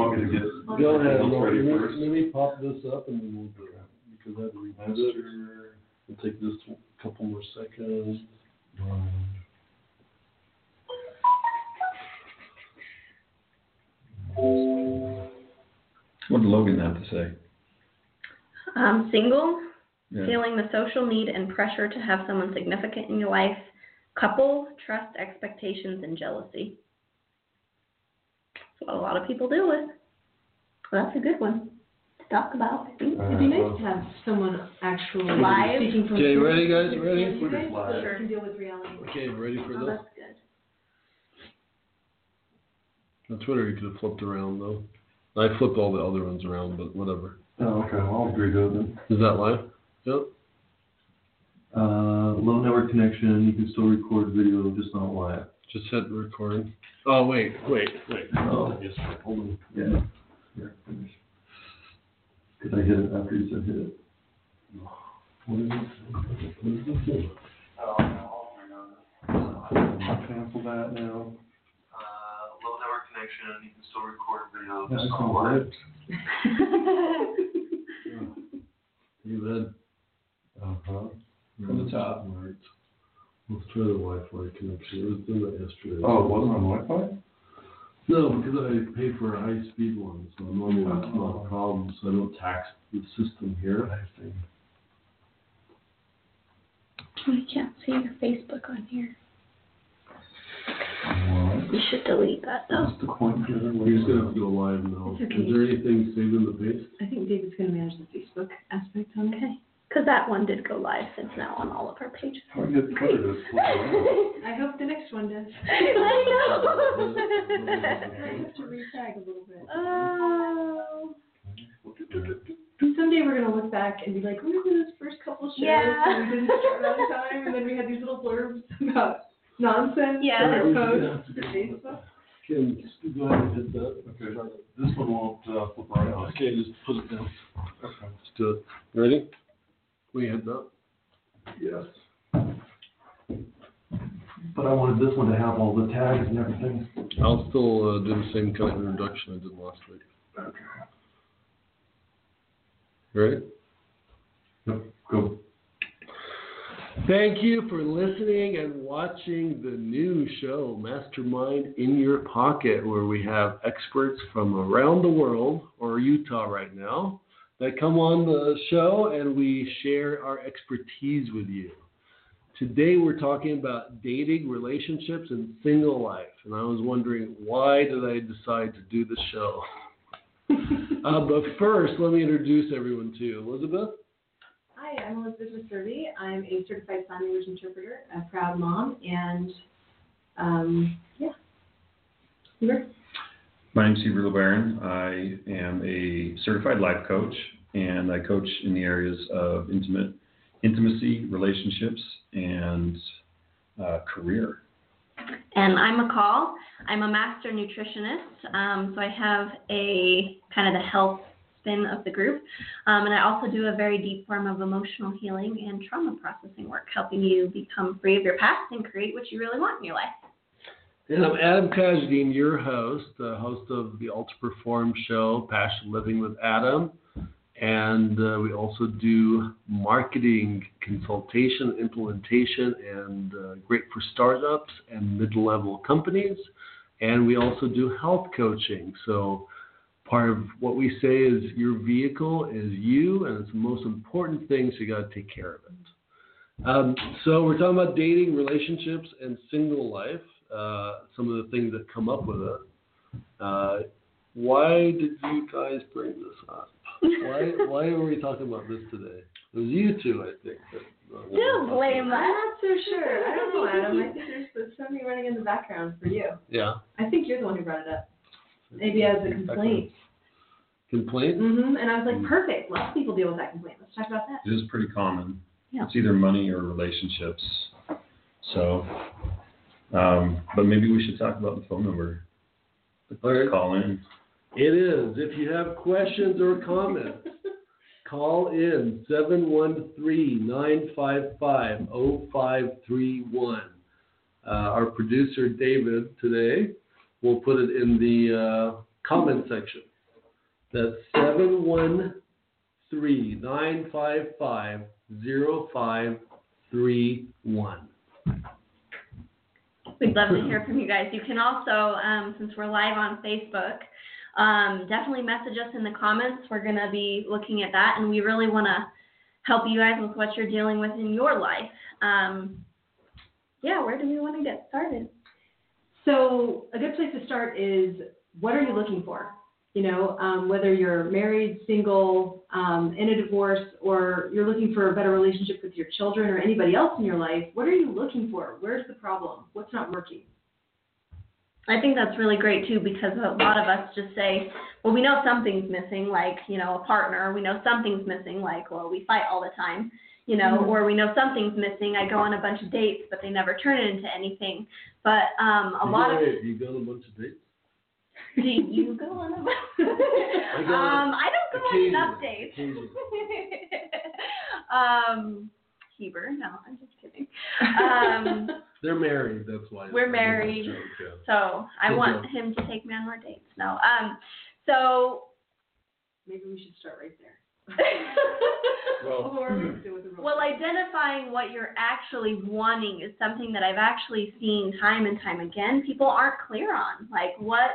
want me to get? Go ahead, Let's Lauren. ready let, first. me, let me pop this up and then we'll do it. Because I have to revisit it. We'll take this a couple more seconds. What did Logan have to say? Um, single, Yeah. feeling the social need and pressure to have someone significant in your life. Couple, trust, expectations, and jealousy. That's what a lot of people deal with. Well, that's a good one to talk about. I. It'd be nice to have someone actually Live? speaking from. Okay, ready, guys? Ready? Yeah, you Put it guys, live. so can deal with reality. Okay, ready for Oh, this? that's good. On Twitter, you could have flipped around though. I flipped all the other ones around, but whatever. Oh, okay, well, I'll agree to it then. Is that live? Yep. Uh, low network connection, you can still record video, just not live. Just hit record. Oh, wait, wait, wait. Oh. Yes, hold on. Yeah. Here, finish. Cause I hit it after you said hit it. What is it? What is this? I'll cancel that now. Uh, low network connection, you can still record video, just not live. You then. Uh-huh. From the mm-hmm. top. Right. Let's try the Wi-Fi connection. It was done that yesterday. Oh, it wasn't on Wi-Fi? No, because I pay for a high-speed one, so normally that's not a oh. problem, so I don't tax the system here. I see. I can't see your Facebook on here. What? You should delete that though. What's the point here? We're just gonna have to go live now. It's okay. Is there anything saved in the paste? I think David's gonna manage the Facebook aspect on it. Okay. Because that one did go live since now on all of our pages. How do Twitter to flip around? I hope the next one does. I know. I have to re-tag a little bit. oh. Someday we're gonna look back and be like, remember those first couple shows Yeah. when we didn't start on time and then we had these little blurbs about nonsense Yeah. that were posted to Facebook? Kim, just go ahead and hit that. Okay, this one won't, uh, flip around. Okay, just put it down. Okay. Let's do it. Ready? We hit that. Yes. But I wanted this one to have all the tags and everything. I'll still uh, do the same kind of introduction I did last week. Okay. Ready? Yep, go. Thank you for listening and watching the new show, Mastermind in Your Pocket, where we have experts from around the world, or Utah right now, that come on the show and we share our expertise with you. Today we're talking about dating, relationships, and single life. And I was wondering, why did I decide to do the show? uh, but first, let me introduce everyone to you. Elizabeth? Hi, I'm Elizabeth Meservy. I'm a certified sign language interpreter, a proud mom, and um, yeah. Heber? My name is Heber Lebron. I am a certified life coach, and I coach in the areas of intimate, intimacy, relationships, and uh, career. And I'm Michal. I'm a master nutritionist, um, so I have a kind of the health spin of the group. Um, and I also do a very deep form of emotional healing and trauma processing work, helping you become free of your past and create what you really want in your life. And I'm Adam Kajdin, your host, the host of the Ultra Perform show, Passion Living with Adam. And uh, we also do marketing consultation, implementation, and uh, great for startups and mid level companies. And we also do health coaching. So, part of what we say is your vehicle is you, and it's the most important thing, so you got to take care of it. Um, so, we're talking about dating, relationships, and single life uh, some of the things that come up with it. Uh, why did you guys bring this up? Why why are we talking about this today? It was you two, I think. That, uh, Don't blame I'm us. not so sure. I don't know, Adam. I think there's, there's something running in the background for you. Yeah. I think you're the one who brought it up. Maybe as a complaint. Complaint? Mm-hmm. And I was like, perfect. Lots of people deal with that complaint. Let's talk about that. It is pretty common. Yeah. It's either money or relationships. So, um, but maybe we should talk about the phone number. All right. Call in. It is. If you have questions or comments, call in 713-955-0531. Uh, our producer, David, today will put it in the uh, comment section. That's seven one three nine five five zero five three one. We'd love to hear from you guys. You can also, um, since we're live on Facebook, um, definitely message us in the comments. We're going to be looking at that, and we really want to help you guys with what you're dealing with in your life. Um, yeah, where do we want to get started? So a good place to start is what are you looking for? You know, um, whether you're married, single, um, in a divorce, or you're looking for a better relationship with your children or anybody else in your life, what are you looking for? Where's the problem? What's not working? I think that's really great too because a lot of us just say, well, we know something's missing, like, you know, a partner. We know something's missing, like, well, we fight all the time, you know, Mhm. or we know something's missing. I go on a bunch of dates, but they never turn it into anything. But um, a You lot go- of You go on a bunch of dates? Do you go on a I go um, on I don't go on enough dates. um, Heber, no, I'm just kidding. Um, They're married, that's why. We're married. Joke, yeah. so I Okay. want him to take me on more dates. No. Um, so Maybe we should start right there. Well- or we could do with the real- well, identifying what you're actually wanting is something that I've actually seen time and time again. People aren't clear on like what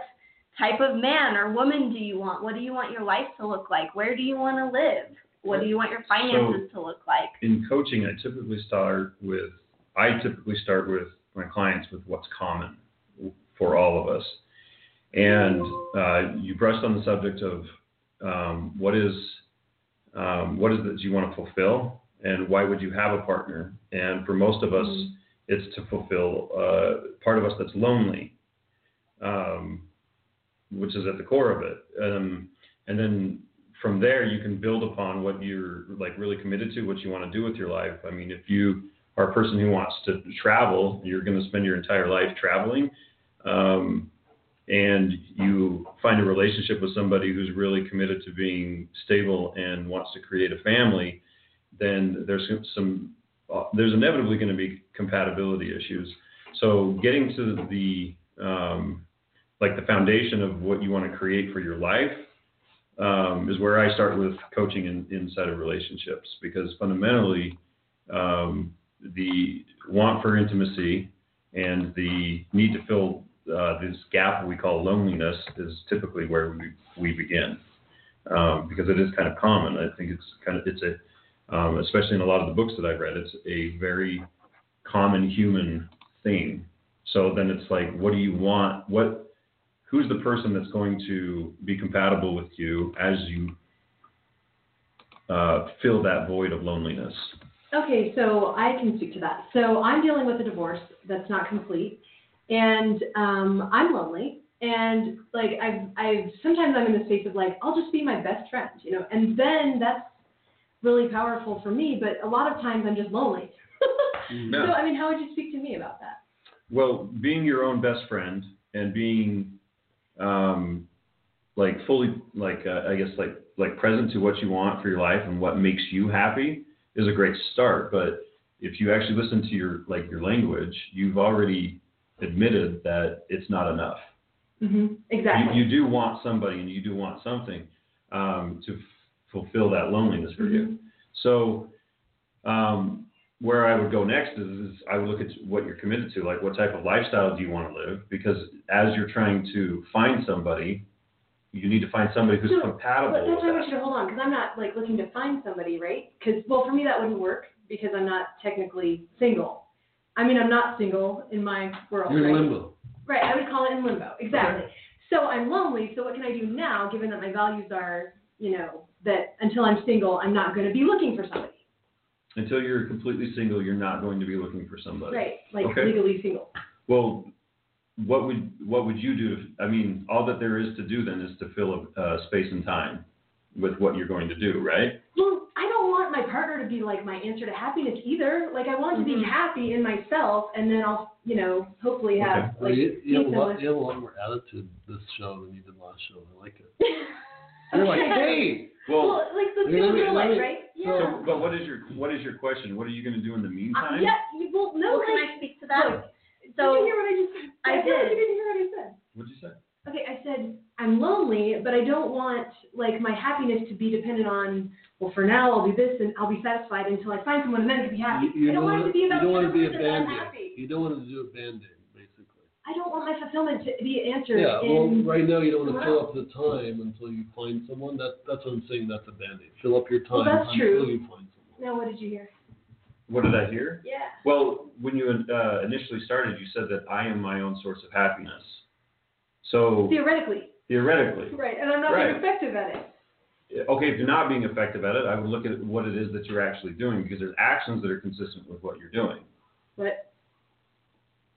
type of man or woman do you want? What do you want your life to look like? Where do you want to live? What do you want your finances to look like? In coaching, I typically start with, I typically start with my clients with what's common for all of us. And uh, you brushed on the subject of um, what is um, what is it that you want to fulfill, and why would you have a partner? And for most of us, Mhm. it's to fulfill uh, part of us that's lonely, um, which is at the core of it. Um, and then from there, you can build upon what you're like really committed to, what you want to do with your life. I mean, if you are a person who wants to travel, you're going to spend your entire life traveling. Um, and you find a relationship with somebody who's really committed to being stable and wants to create a family, then there's some, uh, there's inevitably going to be compatibility issues. So getting to the um, like the foundation of what you want to create for your life um, is where I start with coaching in, inside of relationships because fundamentally um, the want for intimacy and the need to fill uh, this gap we call loneliness is typically where we, we begin um, because it is kind of common. I think it's kind of it's a um, especially in a lot of the books that I've read, it's a very common human thing. So then it's like, what do you want? What who's the person that's going to be compatible with you as you uh, fill that void of loneliness? Okay, so I can speak to that. So I'm dealing with a divorce that's not complete, and um, I'm lonely. And like I've, I've sometimes I'm in the space of like I'll just be my best friend, you know, and then that's really powerful for me. But a lot of times I'm just lonely. So I mean, how would you speak to me about that? Well, being your own best friend and being um, like fully like uh, I guess like like present to what you want for your life and what makes you happy is a great start. But if you actually listen to your like your language, you've already admitted that it's not enough. hmm Exactly. You, you do want somebody and you do want something um, to f- fulfill that loneliness for you. So, um, where I would go next is, is I would look at what you're committed to, like what type of lifestyle do you want to live? Because as you're trying to find somebody, you need to find somebody who's So, compatible But that's with why I want that. you to hold on, because I'm not like looking to find somebody, right? Because well, for me that wouldn't work because I'm not technically single. I mean, I'm not single in my world, You're in right? limbo. Right, I would call it in limbo. Exactly. So I'm lonely. So what can I do now, given that my values are, you know, that until I'm single, I'm not going to be looking for somebody. Until you're completely single, you're not going to be looking for somebody. Right, like Okay. legally single. Well, what would what would you do? To, I mean, all that there is to do then is to fill a uh, space and time with what you're going to do, right? Well, I don't want my partner to be like my answer to happiness either. Like I want to Mhm. be happy in myself, and then I'll, you know, hopefully have Okay. Well, like you, you, have a lot, you have a lot more attitude this show than you did last show. I like it. You're like, hey, Well, Well, like let's Yeah, do let me- real me- right? so, but what is your what is your question? What are you going to do in the Uh, meantime? yeah. you- Well, no. Well, can like, I speak to that? look, did you hear what I just said? I feel like did. you didn't hear what I said. What'd you say? Okay, I said I'm lonely, but I don't want like my happiness to be dependent on well, for now I'll do this and I'll be satisfied until I find someone and then I can be happy. You, you I don't want it to be you don't want to be a someone that I'm band-aid. You don't want to do a band-aid, basically. I don't want my fulfillment to be answered Yeah, well, in right now you don't want to fill up the time until you find someone. That, that's what I'm saying, that's a band-aid. Fill up your time Well, that's until true. you find someone. No, what did you hear? What did I hear? Yeah. Well, when you uh, initially started, you said that I am my own source of happiness. So Theoretically. theoretically, Right. And I'm not Right. being effective at it. okay, if you're not being effective at it, I would look at what it is that you're actually doing because there's actions that are consistent with what you're doing. But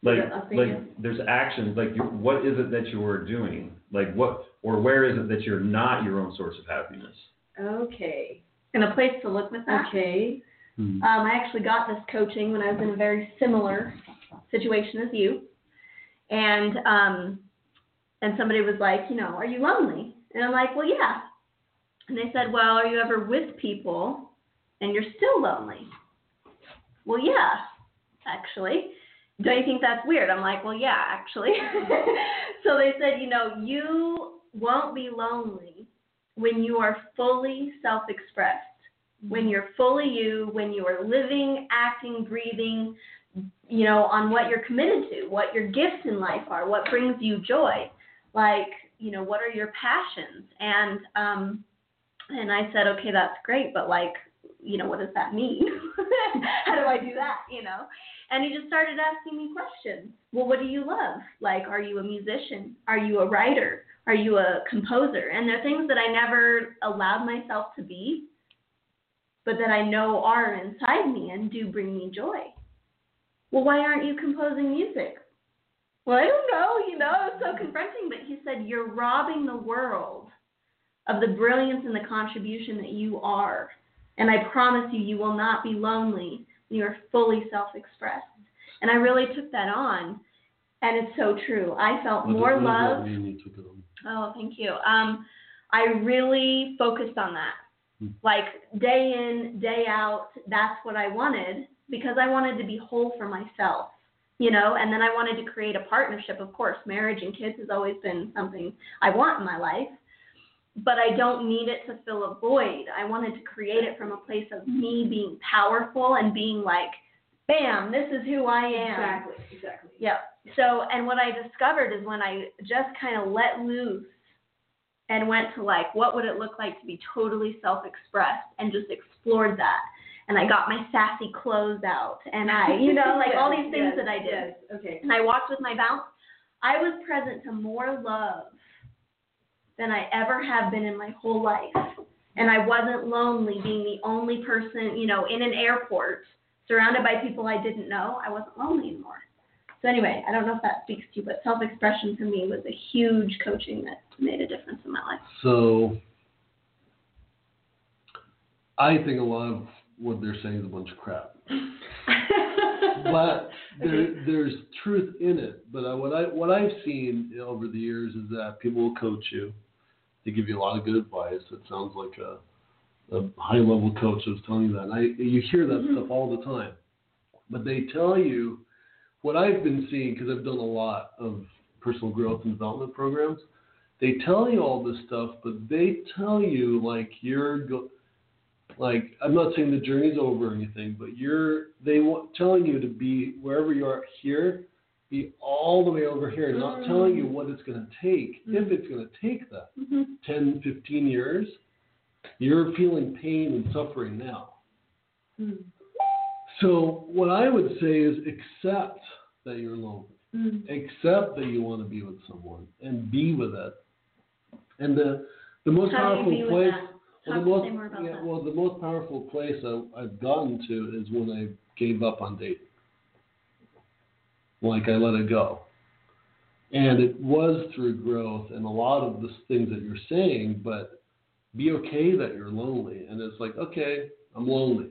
Like, Yeah, I think like it- there's actions, like you, what is it that you are doing? Like what, or where is it that you're not your own source of happiness? okay. And a place to look with that. Okay. Hmm. Um, I actually got this coaching when I was in a very similar situation as you, and um, and somebody was like, you know, are you lonely? And I'm like, well, yeah. And they said, well, are you ever with people and you're still lonely? Well, yeah, actually. Don't you think that's weird? I'm like, well, yeah, actually. so they said, you know, you won't be lonely when you are fully self-expressed when you're fully you, when you are living, acting, breathing, you know, on what you're committed to, what your gifts in life are, what brings you joy, like, you know, what are your passions? And um and I said, okay, that's great, but like, you know, what does that mean? How do I do that, you know? And he just started asking me questions. Well, what do you love? Like, are you a musician? Are you a writer? Are you a composer? And they're things that I never allowed myself to be but that I know are inside me and do bring me joy. Well, why aren't you composing music? Well, I don't know, you know, it was so confronting, but he said, You're robbing the world of the brilliance and the contribution that you are. And I promise you, you will not be lonely when you are fully self expressed. And I really took that on. And it's so true. I felt What more does- what does love. that mean you took it on? Oh, thank you. Um, I really focused on that. Hmm. Like day in, day out, that's what I wanted because I wanted to be whole for myself, you know, and then I wanted to create a partnership. Of course, marriage and kids has always been something I want in my life, but I don't need it to fill a void. I wanted to create it from a place of me mm-hmm. being powerful and being like, bam, this is who I am. Exactly. Exactly. Yeah. So, and what I discovered is when I just kind of let loose and went to like, what would it look like to be totally self expressed and just explored that. And I got my sassy clothes out and I, you know, like all these things Yes, that I did. Yes. Okay. And I walked with my bounce. I was present to more love than I ever have been in my whole life. And I wasn't lonely being the only person, you know, in an airport surrounded by people I didn't know. I wasn't lonely anymore. So anyway, I don't know if that speaks to you, but self-expression for me was a huge coaching that made a difference in my life. So I think a lot of what they're saying is a bunch of crap. but there, there's truth in it. But I, what I what I've seen over the years is that people will coach you. They give you a lot of good advice. It sounds like a a high level coach was telling you that. And I you hear that Mhm. stuff all the time. But they tell you what I've been seeing because I've done a lot of personal growth and development programs. They tell you all this stuff, but they tell you like you're go- like I'm not saying the journey's over or anything, but you're they want telling you to be wherever you are here, be all the way over here, not telling you what it's going to take. If it's going to take that Mm-hmm. 10, 15 years, you're feeling pain and suffering now. Hmm. So what I would say is accept that you're lonely. Hmm. Accept that you want to be with someone and be with it. And the the most How powerful place well, the most, yeah, well, the most powerful place I, I've gotten to is when I gave up on dating. Like I let it go. And it was through growth and a lot of the things that you're saying, but be okay that you're lonely. And it's like, okay, I'm lonely.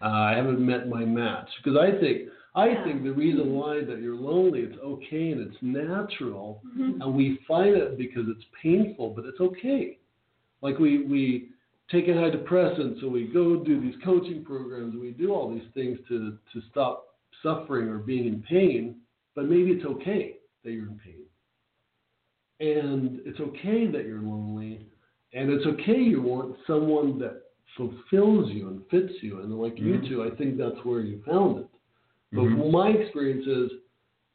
Uh, I haven't met my match. Because I think, I Yeah. think the reason why that you're lonely, it's okay and it's natural Mhm. and we fight it because it's painful, but it's okay. Like we we take antidepressants, so we go do these coaching programs, we do all these things to to stop suffering or being in pain, but maybe it's okay that you're in pain. and it's okay that you're lonely, and it's okay you want someone that fulfills you and fits you. And like you Mhm. two, I think that's where you found it. But Mhm. my experience is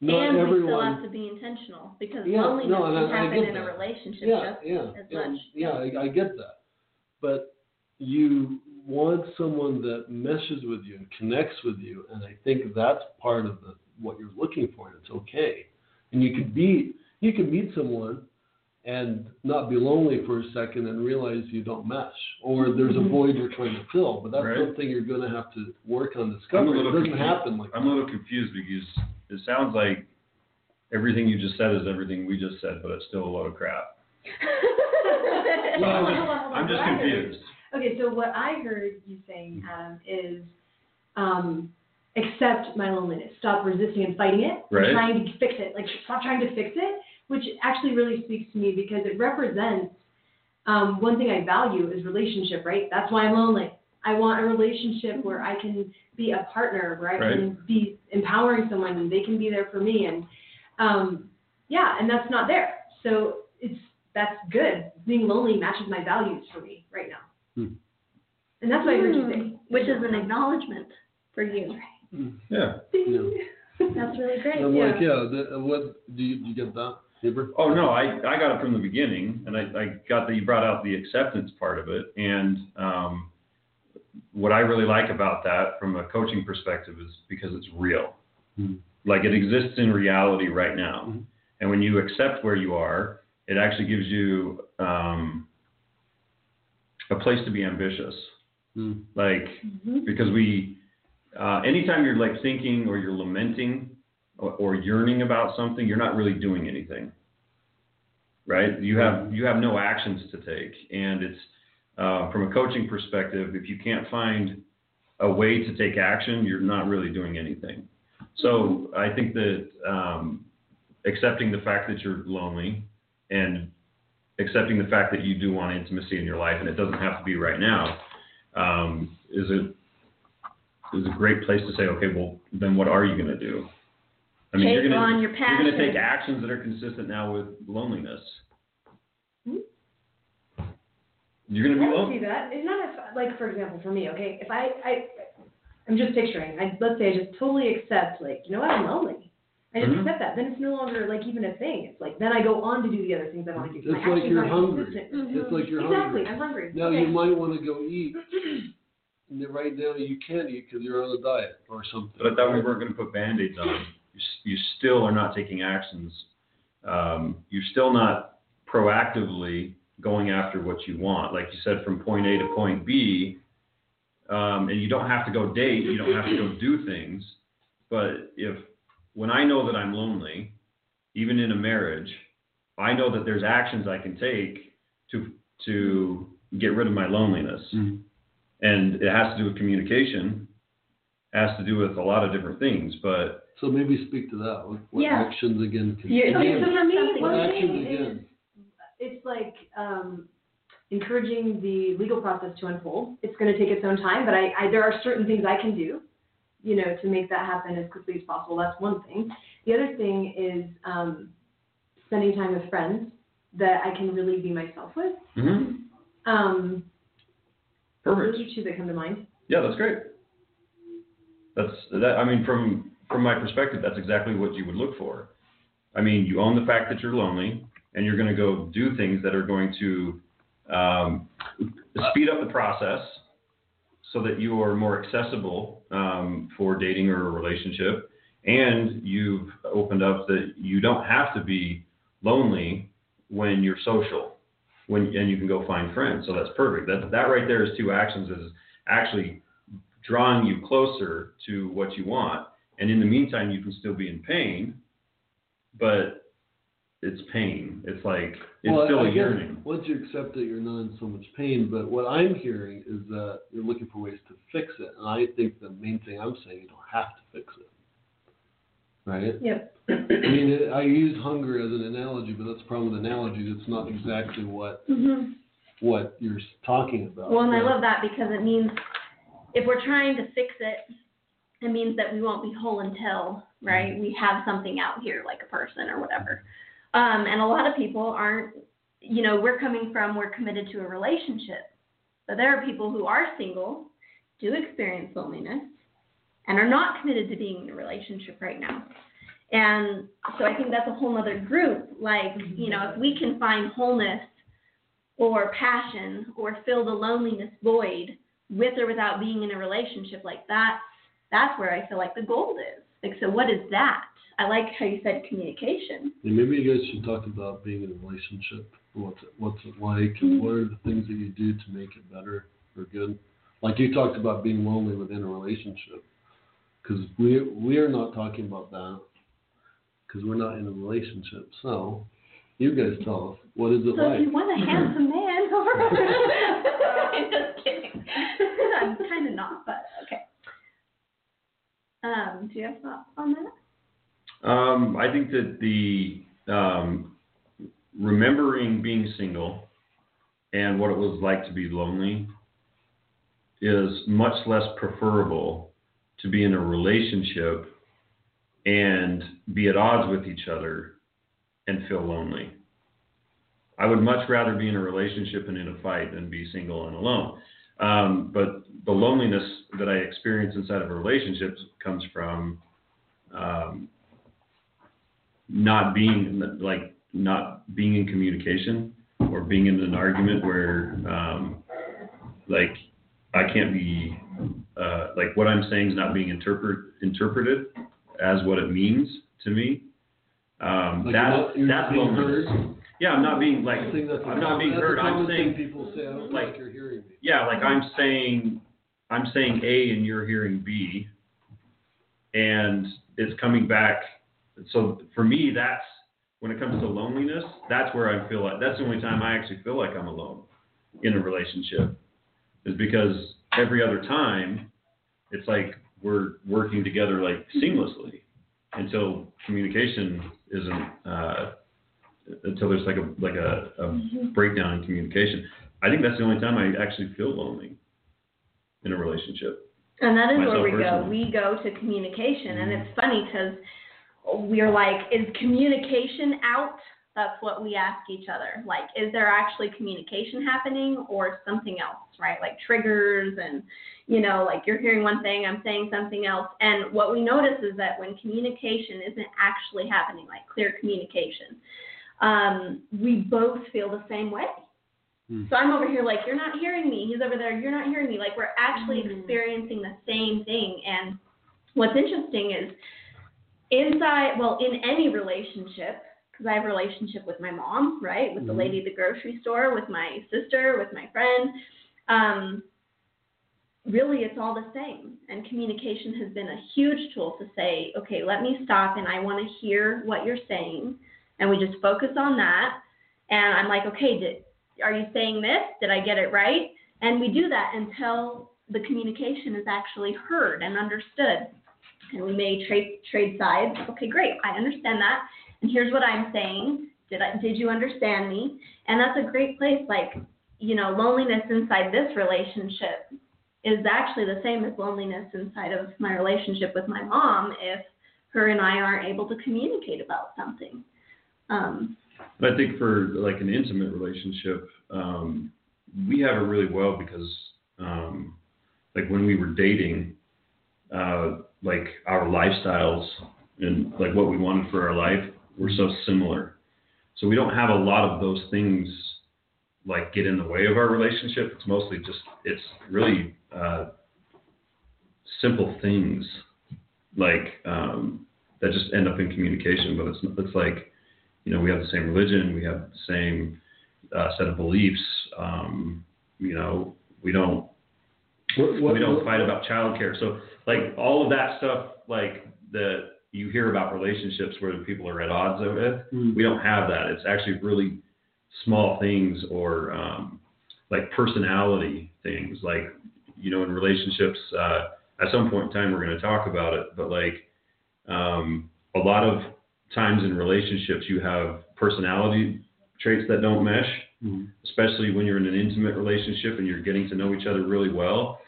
not and we still everyone. have to be intentional because Yeah, no, loneliness and I- can I happen get in a relationship yeah, just yeah, as yeah, much. yeah. I, I get that, but you want someone that meshes with you and connects with you, and I think that's part of the what you're looking for, and it's okay. And you could be, you could meet someone and not be lonely for a second and realize you don't mesh, or there's a Mhm. void you're trying to fill. But that's Right. something you're going to have to work on I'm a discovering. It doesn't confused. happen like I'm a little confused because it sounds like everything you just said is everything we just said, but it's still a load of crap. Well, I'm just, on, hold on. I'm just What I heard- confused. Okay, so what I heard you saying, Adam, is um, accept my loneliness. Stop resisting and fighting it. and Right. Trying to fix it. Like stop trying to fix it, which actually really speaks to me because it represents um, one thing I value is relationship. Right. That's why I'm lonely. I want a relationship where I can be a partner, where I can be empowering someone and they can be there for me. And um, yeah, and that's not there. So it's that's good. Being lonely matches my values for me right now. Hmm. And that's what I heard you say. Which is an acknowledgement for you. Yeah. Yeah. That's really great. I'm Yeah. like, yeah. The, what do you, do you get that, Heber? Oh, no, I, I got it from the beginning, and I, I got that you brought out the acceptance part of it. And um, what I really like about that from a coaching perspective is because it's real. Mhm. Like it exists in reality right now. Mhm. And when you accept where you are, it actually gives you um, a place to be ambitious. Mm. Like, Mhm. because we uh, anytime you're like thinking or you're lamenting or, or yearning about something you're not really doing anything right you have you have no actions to take and it's uh, from a coaching perspective if you can't find a way to take action you're not really doing anything so i think that um, accepting the fact that you're lonely and accepting the fact that you do want intimacy in your life and it doesn't have to be right now um, is a is a great place to say, okay, well, then what are you going to do? I mean, you're going to your you're going to take actions that are consistent now with loneliness. Hmm? You're going to be lonely. see that. It's not if, like, for example, for me, okay, if I, I, I'm just picturing, I, let's say I just totally accept, like, you know what, I'm lonely. I just Mhm. accept that, then it's no longer like even a thing. It's like, then I go on to do the other things I want to do. It's My like actions you're aren't hungry. consistent. It's like you're hungry. Exactly, hungry. I'm hungry. Now okay. you might want to go eat. And then right now you can't eat because you're on a diet or something. But I thought we weren't going to put band-aids on. You, s- you still are not taking actions. Um, you're still not proactively going after what you want. Like you said, from point A to point B, um, and you don't have to go date. You don't have to go do things. But if when I know that I'm lonely, even in a marriage, I know that there's actions I can take to to get rid of my loneliness Mhm. and it has to do with communication has to do with a lot of different things but So maybe speak to that. What, what Yeah. actions again? Can Yeah, Okay, again, so for me, Something one actions thing is, again. it's like um, encouraging the legal process to unfold. It's going to take its own time, but I, I there are certain things I can do, you know, to make that happen as quickly as possible. That's one thing. The other thing is um, spending time with friends that I can really be myself with. Um, perfect those are two that come to mind. yeah that's great that's that i mean from from my perspective that's exactly what you would look for i mean you own the fact that you're lonely and you're going to go do things that are going to um, speed up the process so that you are more accessible um, for dating or a relationship. And you've opened up that you don't have to be lonely when you're social when and you can go find friends. So that's perfect. That that right there is two actions is actually drawing you closer to what you want. And in the meantime you can still be in pain but it's pain it's like it's Well, still I a yearning Once you accept that you're not in so much pain, but what I'm hearing is that you're looking for ways to fix it. And I think the main thing I'm saying, you don't have to fix it. Right? Yep. I mean, it, I use hunger as an analogy, but that's the problem with analogies. It's not exactly what Mhm. what you're talking about. Well, and I love that because it means if we're trying to fix it, it means that we won't be whole until, right, we have something out here like a person or whatever. Um, and a lot of people aren't, you know, we're coming from, we're committed to a relationship. But there are people who are single, do experience loneliness, and are not committed to being in a relationship right now. And so I think that's a whole other group. Like, you know, if we can find wholeness or passion or fill the loneliness void with or without being in a relationship like that, that's where I feel like the gold is. Like, so what is that? I like how you said communication. And maybe you guys should talk about being in a relationship. What's it, what's it like, and mm-hmm. what are the things that you do to make it better or good? Like you talked about being lonely within a relationship, because we we are not talking about that, because we're not in a relationship. So, you guys tell us what is it So like? if you want a handsome man, I'm just kidding. I'm kind of not, but okay. Um, do you have thoughts on that? Um, I think that the um, remembering being single and what it was like to be lonely is much less preferable to be in a relationship and be at odds with each other and feel lonely. I would much rather be in a relationship and in a fight than be single and alone. Um, but the loneliness that I experience inside of a relationship comes from um, not being like not being in communication or being in an argument where um, like I can't be uh, like what I'm saying is not being interpret interpreted as what it means to me. Um, Like that's you're not, you're that's loneliness. Yeah, I'm not being like I think that's a I'm not being heard. I'm saying people say. Like- like you're hearing me. Yeah, like mm-hmm. I'm saying, I'm saying A and you're hearing B, and it's coming back. So for me, that's when it comes to loneliness. That's where I feel like that's the only time I actually feel like I'm alone in a relationship, is because every other time, it's like we're working together like mm-hmm. seamlessly until communication isn't. Uh, until there's like a like a, a mm-hmm. breakdown in communication. I think that's the only time I actually feel lonely in a relationship. And that is where we go. We go to communication, and it's funny because we're like, is communication out? That's what we ask each other. Like, is there actually communication happening or something else, right? Like triggers and, you know, like you're hearing one thing, I'm saying something else. And what we notice is that when communication isn't actually happening, like clear communication, um, we both feel the same way. Hmm. So I'm over here like, you're not hearing me. He's over there, you're not hearing me. Like, we're actually Mhm. experiencing the same thing. And what's interesting is inside, well, in any relationship, because I have a relationship with my mom, right? With the Mhm. lady at the grocery store, with my sister, with my friend. Um, really, it's all the same. And communication has been a huge tool to say, okay, let me stop and I want to hear what you're saying. And we just focus on that. And I'm like, okay, did, are you saying this? Did I get it right? And we do that until the communication is actually heard and understood. And we may trade trade sides. Okay, great. I understand that. And here's what I'm saying. Did I did you understand me? And that's a great place. Like, you know, loneliness inside this relationship is actually the same as loneliness inside of my relationship with my mom if her and I aren't able to communicate about something. Um, But I think for like an intimate relationship, um, we have it really well because um, like when we were dating, uh, like our lifestyles and like what we wanted for our life were so similar. So we don't have a lot of those things like get in the way of our relationship. It's mostly just it's really uh, simple things like um, that just end up in communication. But it's it's like you know we have the same religion, we have the same uh, set of beliefs. Um, you know we don't What, what, we don't what- fight about childcare. So like all of that stuff like that you hear about relationships where people are at odds with. Hmm. We don't have that. It's actually really small things or um, like personality things. Like you know, in relationships, uh, at some point in time, we're going to talk about it. But like um, a lot of times in relationships, you have personality traits that don't mesh, Hmm. especially when you're in an intimate relationship and you're getting to know each other really well,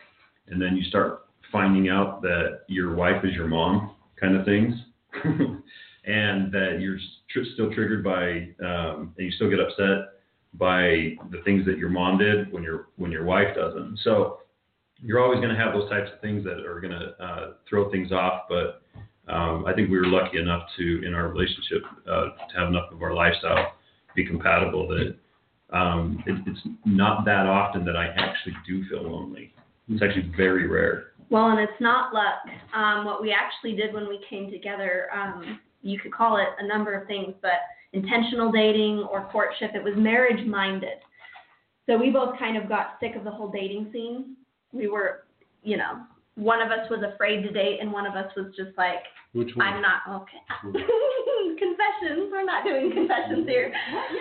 and then you start finding out that your wife is your mom, kind of things, and that you're tr- still triggered by, um, and you still get upset by the things that your mom did when your when your wife doesn't. So you're always going to have those types of things that are going to uh, throw things off. But um, I think we were lucky enough to, in our relationship, uh, to have enough of our lifestyle be compatible that um, it, it's not that often that I actually do feel lonely. It's actually very rare. Well, and it's not luck. Um, what we actually did when we came together, um, you could call it a number of things, but intentional dating or courtship, it was marriage minded. So we both kind of got sick of the whole dating scene. We were, you know, one of us was afraid to date, and one of us was just like, Which one? I'm not okay. confessions. We're not doing confessions here.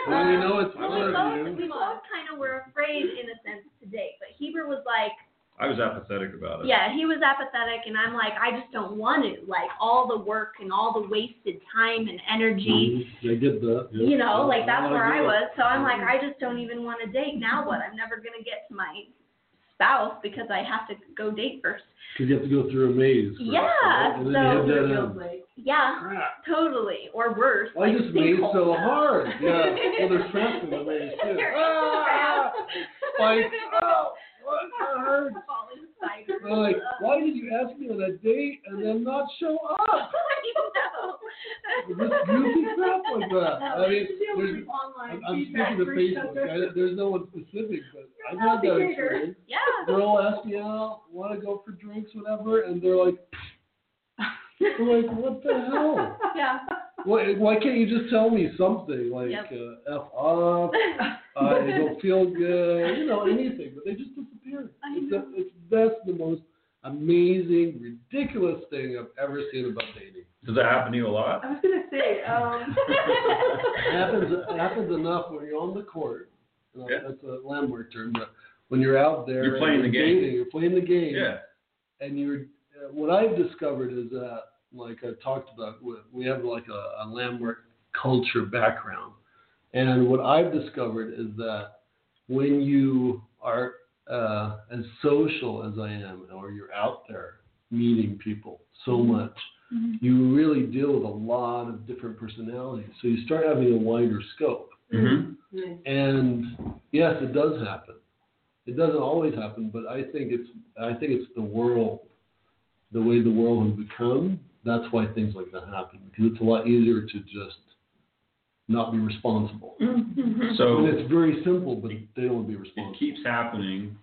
Well, you know it's Well, we both, we both kind of were afraid in a sense to date, but Heber was like, I was apathetic about it. yeah, he was apathetic, and I'm like, I just don't want to. Like all the work and all the wasted time and energy, Mhm. I get that. yeah. you know, like that's where I was. So I'm like, I just don't even want to date. Now what? I'm never gonna get to my spouse because I have to go date first. Cause you have to go through a maze. first, Yeah, right? And so- that like- Yeah, Crap. totally. Or worse. Why like this maze so hard? Yeah. Well, there's traps in the maze too. Ah! Like, oh, what? That like, why did you ask me on a date and then not show up? I know. Just goofy crap like that. I mean, should be able to there's, I'm, I'm speaking to Facebook. I, there's no one specific, but I've had that experience. Yeah. Girl asks me out, want to go for drinks, whatever, and they're like, they're like, what the hell? Yeah. Why, why can't you just tell me something like Yep. uh, f off? I don't feel good, you know, anything, but they just disappear. I It's, know. a, it's that's the most amazing, ridiculous thing I've ever seen about dating. Does that happen to you a lot? I was gonna say, um. It happens it happens enough when you're on the court. You know, Yeah. That's a landmark term, but when you're out there, You're playing and the you're game. dating, you're playing the game, Yeah. and you're. Uh, what I've discovered is that, like I talked about, we- we have like a, a landmark culture background, and what I've discovered is that when you are uh, as social as I am, or you're out there meeting people so much, you really deal with a lot of different personalities. So you start having a wider scope. Mm-hmm. Nice. And yes, it does happen. It doesn't always happen, but I think it's I think it's the world, the way the world has become. That's why things like that happen because it's a lot easier to just not be responsible. Mhm. So and it's very simple, but they don't be responsible. it keeps happening,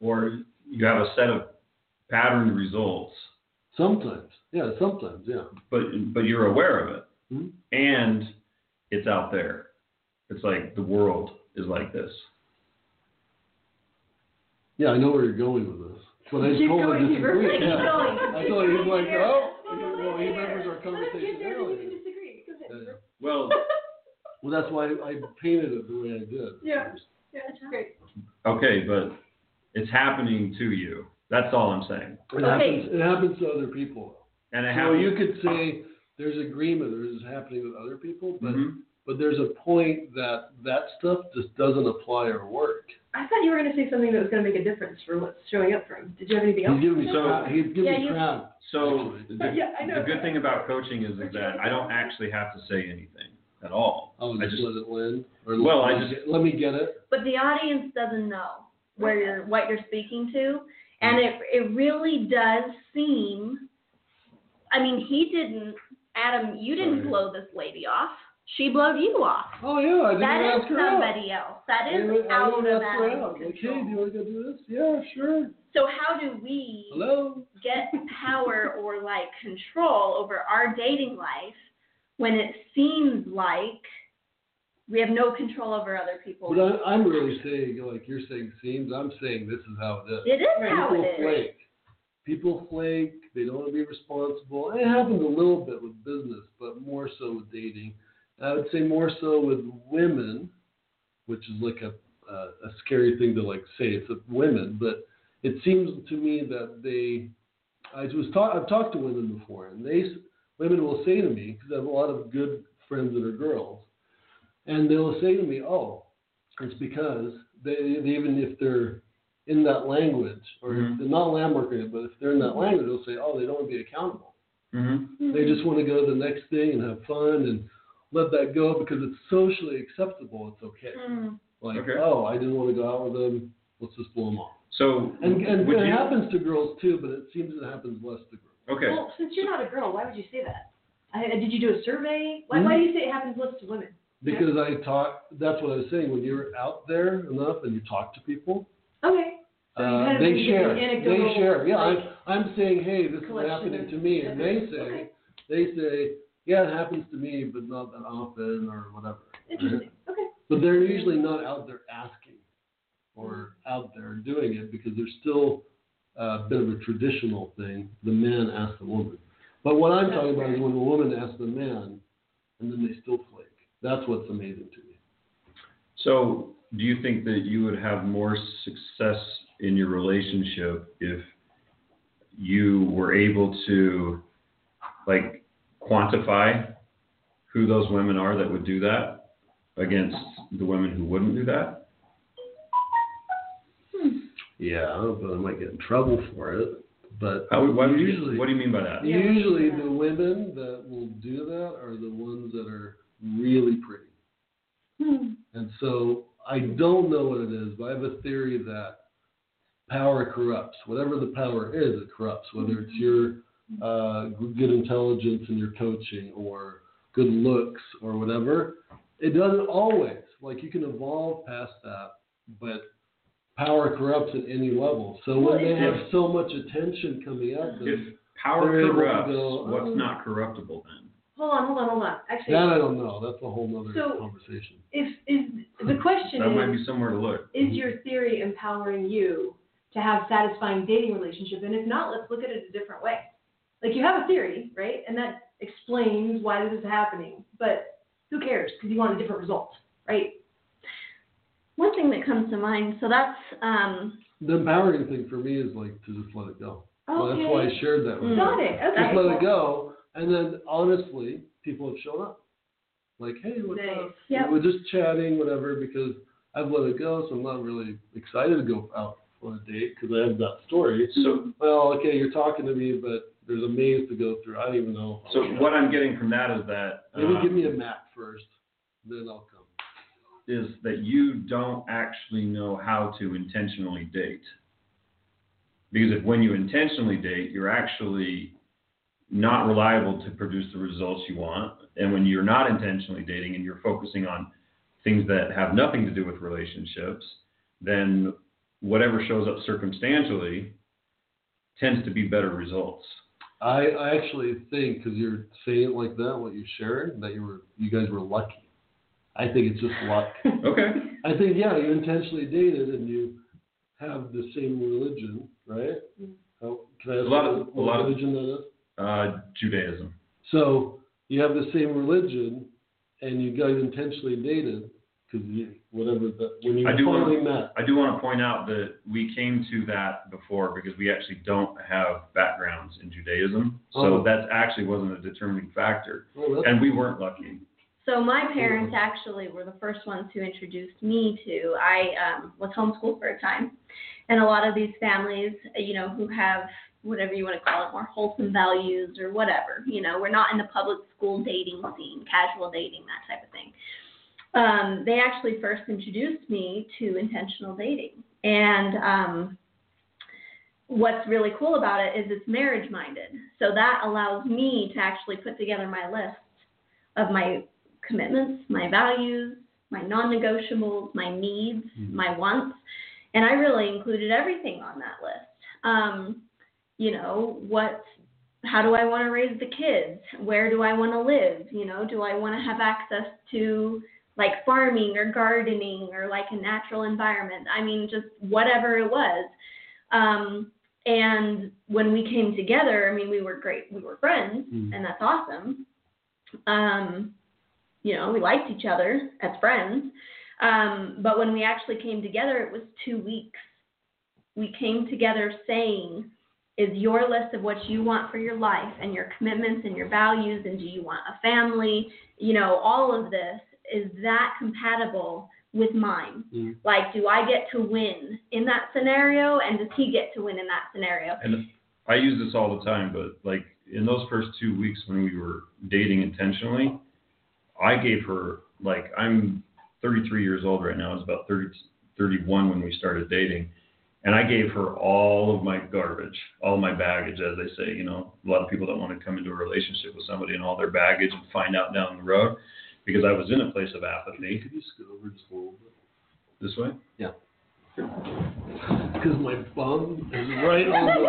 or you have a set of patterned results, Sometimes, yeah, sometimes, yeah. but but you're aware of it, Mhm. and it's out there. It's like the world is like this. Yeah, I know where you're going with this, but I Keep totally going, Heber. disagree. Keep Yeah. going. I thought he was like, Keep oh, well, he remembers our conversation get there, we earlier. disagree. Go ahead. Well, Well, that's why I painted it the way I did. Yeah. Yeah, that's great. okay, but it's happening to you. That's all I'm saying. It Okay. happens. It happens to other people. And it So happens. you could say there's agreement. There's happening with other people, but Mhm. but there's a point that that stuff just doesn't apply or work. I thought you were gonna say something that was gonna make a difference for what's showing up for him. Did you have anything He's else? giving me So- crap. He's giving Yeah, me you- crap. So the, Yeah, I know. the good thing about coaching is, is that I don't actually have to say anything at all. I would I just, just let it land. Or Well, let I me just- get, let me get it. but the audience doesn't know where you're what you're speaking to mm-hmm. and it it really does seem i mean he didn't adam you didn't Sorry. blow this lady off she blowed you off Oh yeah, I didn't that is ask her out. somebody else that I is didn't, I out didn't of ask her out. Like, hey, do control you want to go do this? Yeah, sure. so how do we Hello. get power or like control over our dating life when it seems like we have no control over other people But I, I'm really saying, like you're saying, seems. I'm saying this is how it is. it is how People it is flake. People flake. They don't want to be responsible. And it happens a little bit with business, but more so with dating. I would say more so with women, which is like a uh, a scary thing to like say. It's a women, but it seems to me that they. I was talk, I've talked to women before, and they women will say to me because I have a lot of good friends that are girls, and they'll say to me, "Oh, it's because they, they even if they're in that language, or if Mhm. they're not landmarking it, but if they're in that language, they'll say, "Oh, they don't want to be accountable. Mm-hmm. They just want to go to the next thing and have fun." And let that go because it's socially acceptable. It's okay. Mm. Like, Okay. oh, I didn't want to go out with them. Let's just blow them off. So, And, and would it you, happens to girls too, but it seems it happens less to girls. Okay, Well, since you're not a girl, why would you say that? I, did you do a survey? Why, why do you say it happens less to women? Because I talk, that's what I was saying, when you're out there enough and you talk to people, Okay. So uh, they share, they share. Yeah, like, I'm, I'm saying, hey, this is happening to me, and they say, Okay. they say, yeah, it happens to me, but not that often or whatever. Interesting. Okay. But they're usually not out there asking or out there doing it because they're still a bit of a traditional thing. The man asks the woman. But what I'm talking about is when the woman asks the man and then they still flake. That's what's amazing to me. so do you think that you would have more success in your relationship if you were able to, like, quantify who those women are that would do that against the women who wouldn't do that? Yeah, but I might get in trouble for it. But How, why would usually, you, what do you mean by that? Usually yeah. the women that will do that are the ones that are really pretty. Hmm. And so I don't know what it is, but I have a theory that power corrupts. Whatever the power is, it corrupts. Whether it's your uh, good intelligence in your coaching or good looks or whatever, it doesn't always. Like you can evolve past that, but power corrupts at any level. So when they have so much attention coming at them, If power They're able to corrupts, go, what's "Oh." not corruptible then? Hold on, hold on, hold on. Actually, that I don't know. That's a whole nother So- conversation. if is the question That is, might be somewhere to look. is your theory empowering you to have satisfying dating relationship? And if not, let's look at it a different way. Like you have a theory, right? And that explains why this is happening. But who cares? Because you want a different result, right? One thing that comes to mind, so that's um The empowering thing for me is like to just let it go. Well, that's why I shared that with you. Got it. Okay. Just let it go, and then honestly, people have shown up. Like, hey, what's Nice. up? Yep. We're just chatting, whatever, because I've let it go, so I'm not really excited to go out on a date because I have that story. So, Well, okay, you're talking to me, but there's a maze to go through. I don't even know. so what. I'm getting from that is that, Maybe um, give me a map first, then I'll come. Is that you don't actually know how to intentionally date. Because if when you intentionally date, you're actually not reliable to produce the results you want. And when you're not intentionally dating and you're focusing on things that have nothing to do with relationships, then whatever shows up circumstantially tends to be better results. I, I actually think because you're saying it like that, what you shared, that you were you guys were lucky. I think it's just luck. Okay. I think yeah, you intentionally dated and you have the same religion, right? Mm. How, can I ask A lot of- what a lot of- that is? Uh, Judaism. So you have the same religion, and you guys intentionally dated because you whatever the when you I do wanna- finally met. I do want to point out that we came to that before because we actually don't have backgrounds in Judaism. So Oh. that actually wasn't a determining factor. Oh, that's And we weren't lucky. So my parents actually were the first ones who introduced me to. I um, was homeschooled for a time, and a lot of these families, you know, who have whatever you want to call it, more wholesome values or whatever. You know, we're not in the public school dating scene, casual dating, that type of thing. Um, they actually first introduced me to intentional dating, and um, what's really cool about it is it's marriage minded. So that allows me to actually put together my list of my commitments, my values, my non negotiables, my needs, Mhm. my wants. And I really included everything on that list. Um, you know, what how do I want to raise the kids? Where do I want to live? You know, do I want to have access to like farming or gardening or like a natural environment? I mean, just whatever it was. Um, and when we came together, I mean, we were great. We were friends, Mm. and that's awesome. Um, you know, we liked each other as friends. Um, but when we actually came together, it was two weeks. We came together saying, is your list of what you want for your life and your commitments and your values, and do you want a family? You know, all of this, is that compatible with mine? Mm. Like, do I get to win in that scenario, and does he get to win in that scenario? And I use this all the time, but like in those first two weeks when we were dating intentionally, I gave her like I'm 33 years old right now. I was about 30, 31 when we started dating, and I gave her all of my garbage, all my baggage, as they say. You know, a lot of people don't want to come into a relationship with somebody and all their baggage and find out down the road. Because I was in a place of apathy. Could you scoot over just a little bit? This way. Yeah. Because my bum is right on the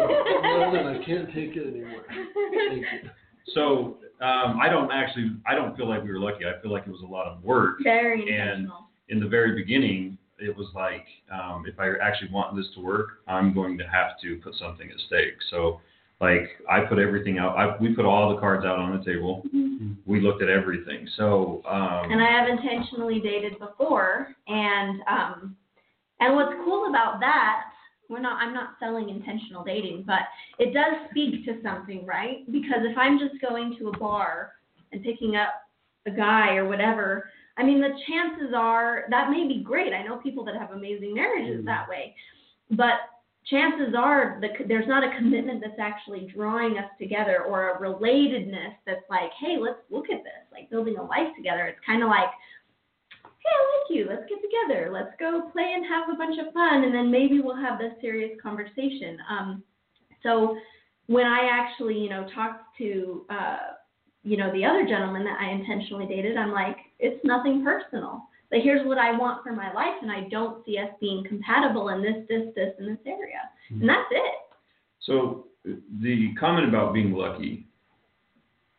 button and I can't take it anymore. Thank you. So um, I don't actually, I don't feel like we were lucky. I feel like it was a lot of work. Very And- intentional. In the very beginning, it was like, um, if I actually want this to work, I'm going to have to put something at stake. So, like, I put everything out. I, we put all the cards out on the table. We looked at everything. So, um, and I have intentionally dated before, and um, and what's cool about that, we're not, I'm not selling intentional dating, but it does speak to something, right? Because if I'm just going to a bar and picking up a guy or whatever, I mean, the chances are that may be great. I know people that have amazing marriages Mhm. that way, but chances are that there's not a commitment that's actually drawing us together or a relatedness that's like, hey, let's look at this, like building a life together. It's kind of like, hey, I like you. Let's get together. Let's go play and have a bunch of fun, and then maybe we'll have this serious conversation. Um, so when I actually, you know, talked to, uh, you know, the other gentleman that I intentionally dated, I'm like, it's nothing personal. But here's what I want for my life, and I don't see us being compatible in this, this, this, and this area. And that's it. So the comment about being lucky,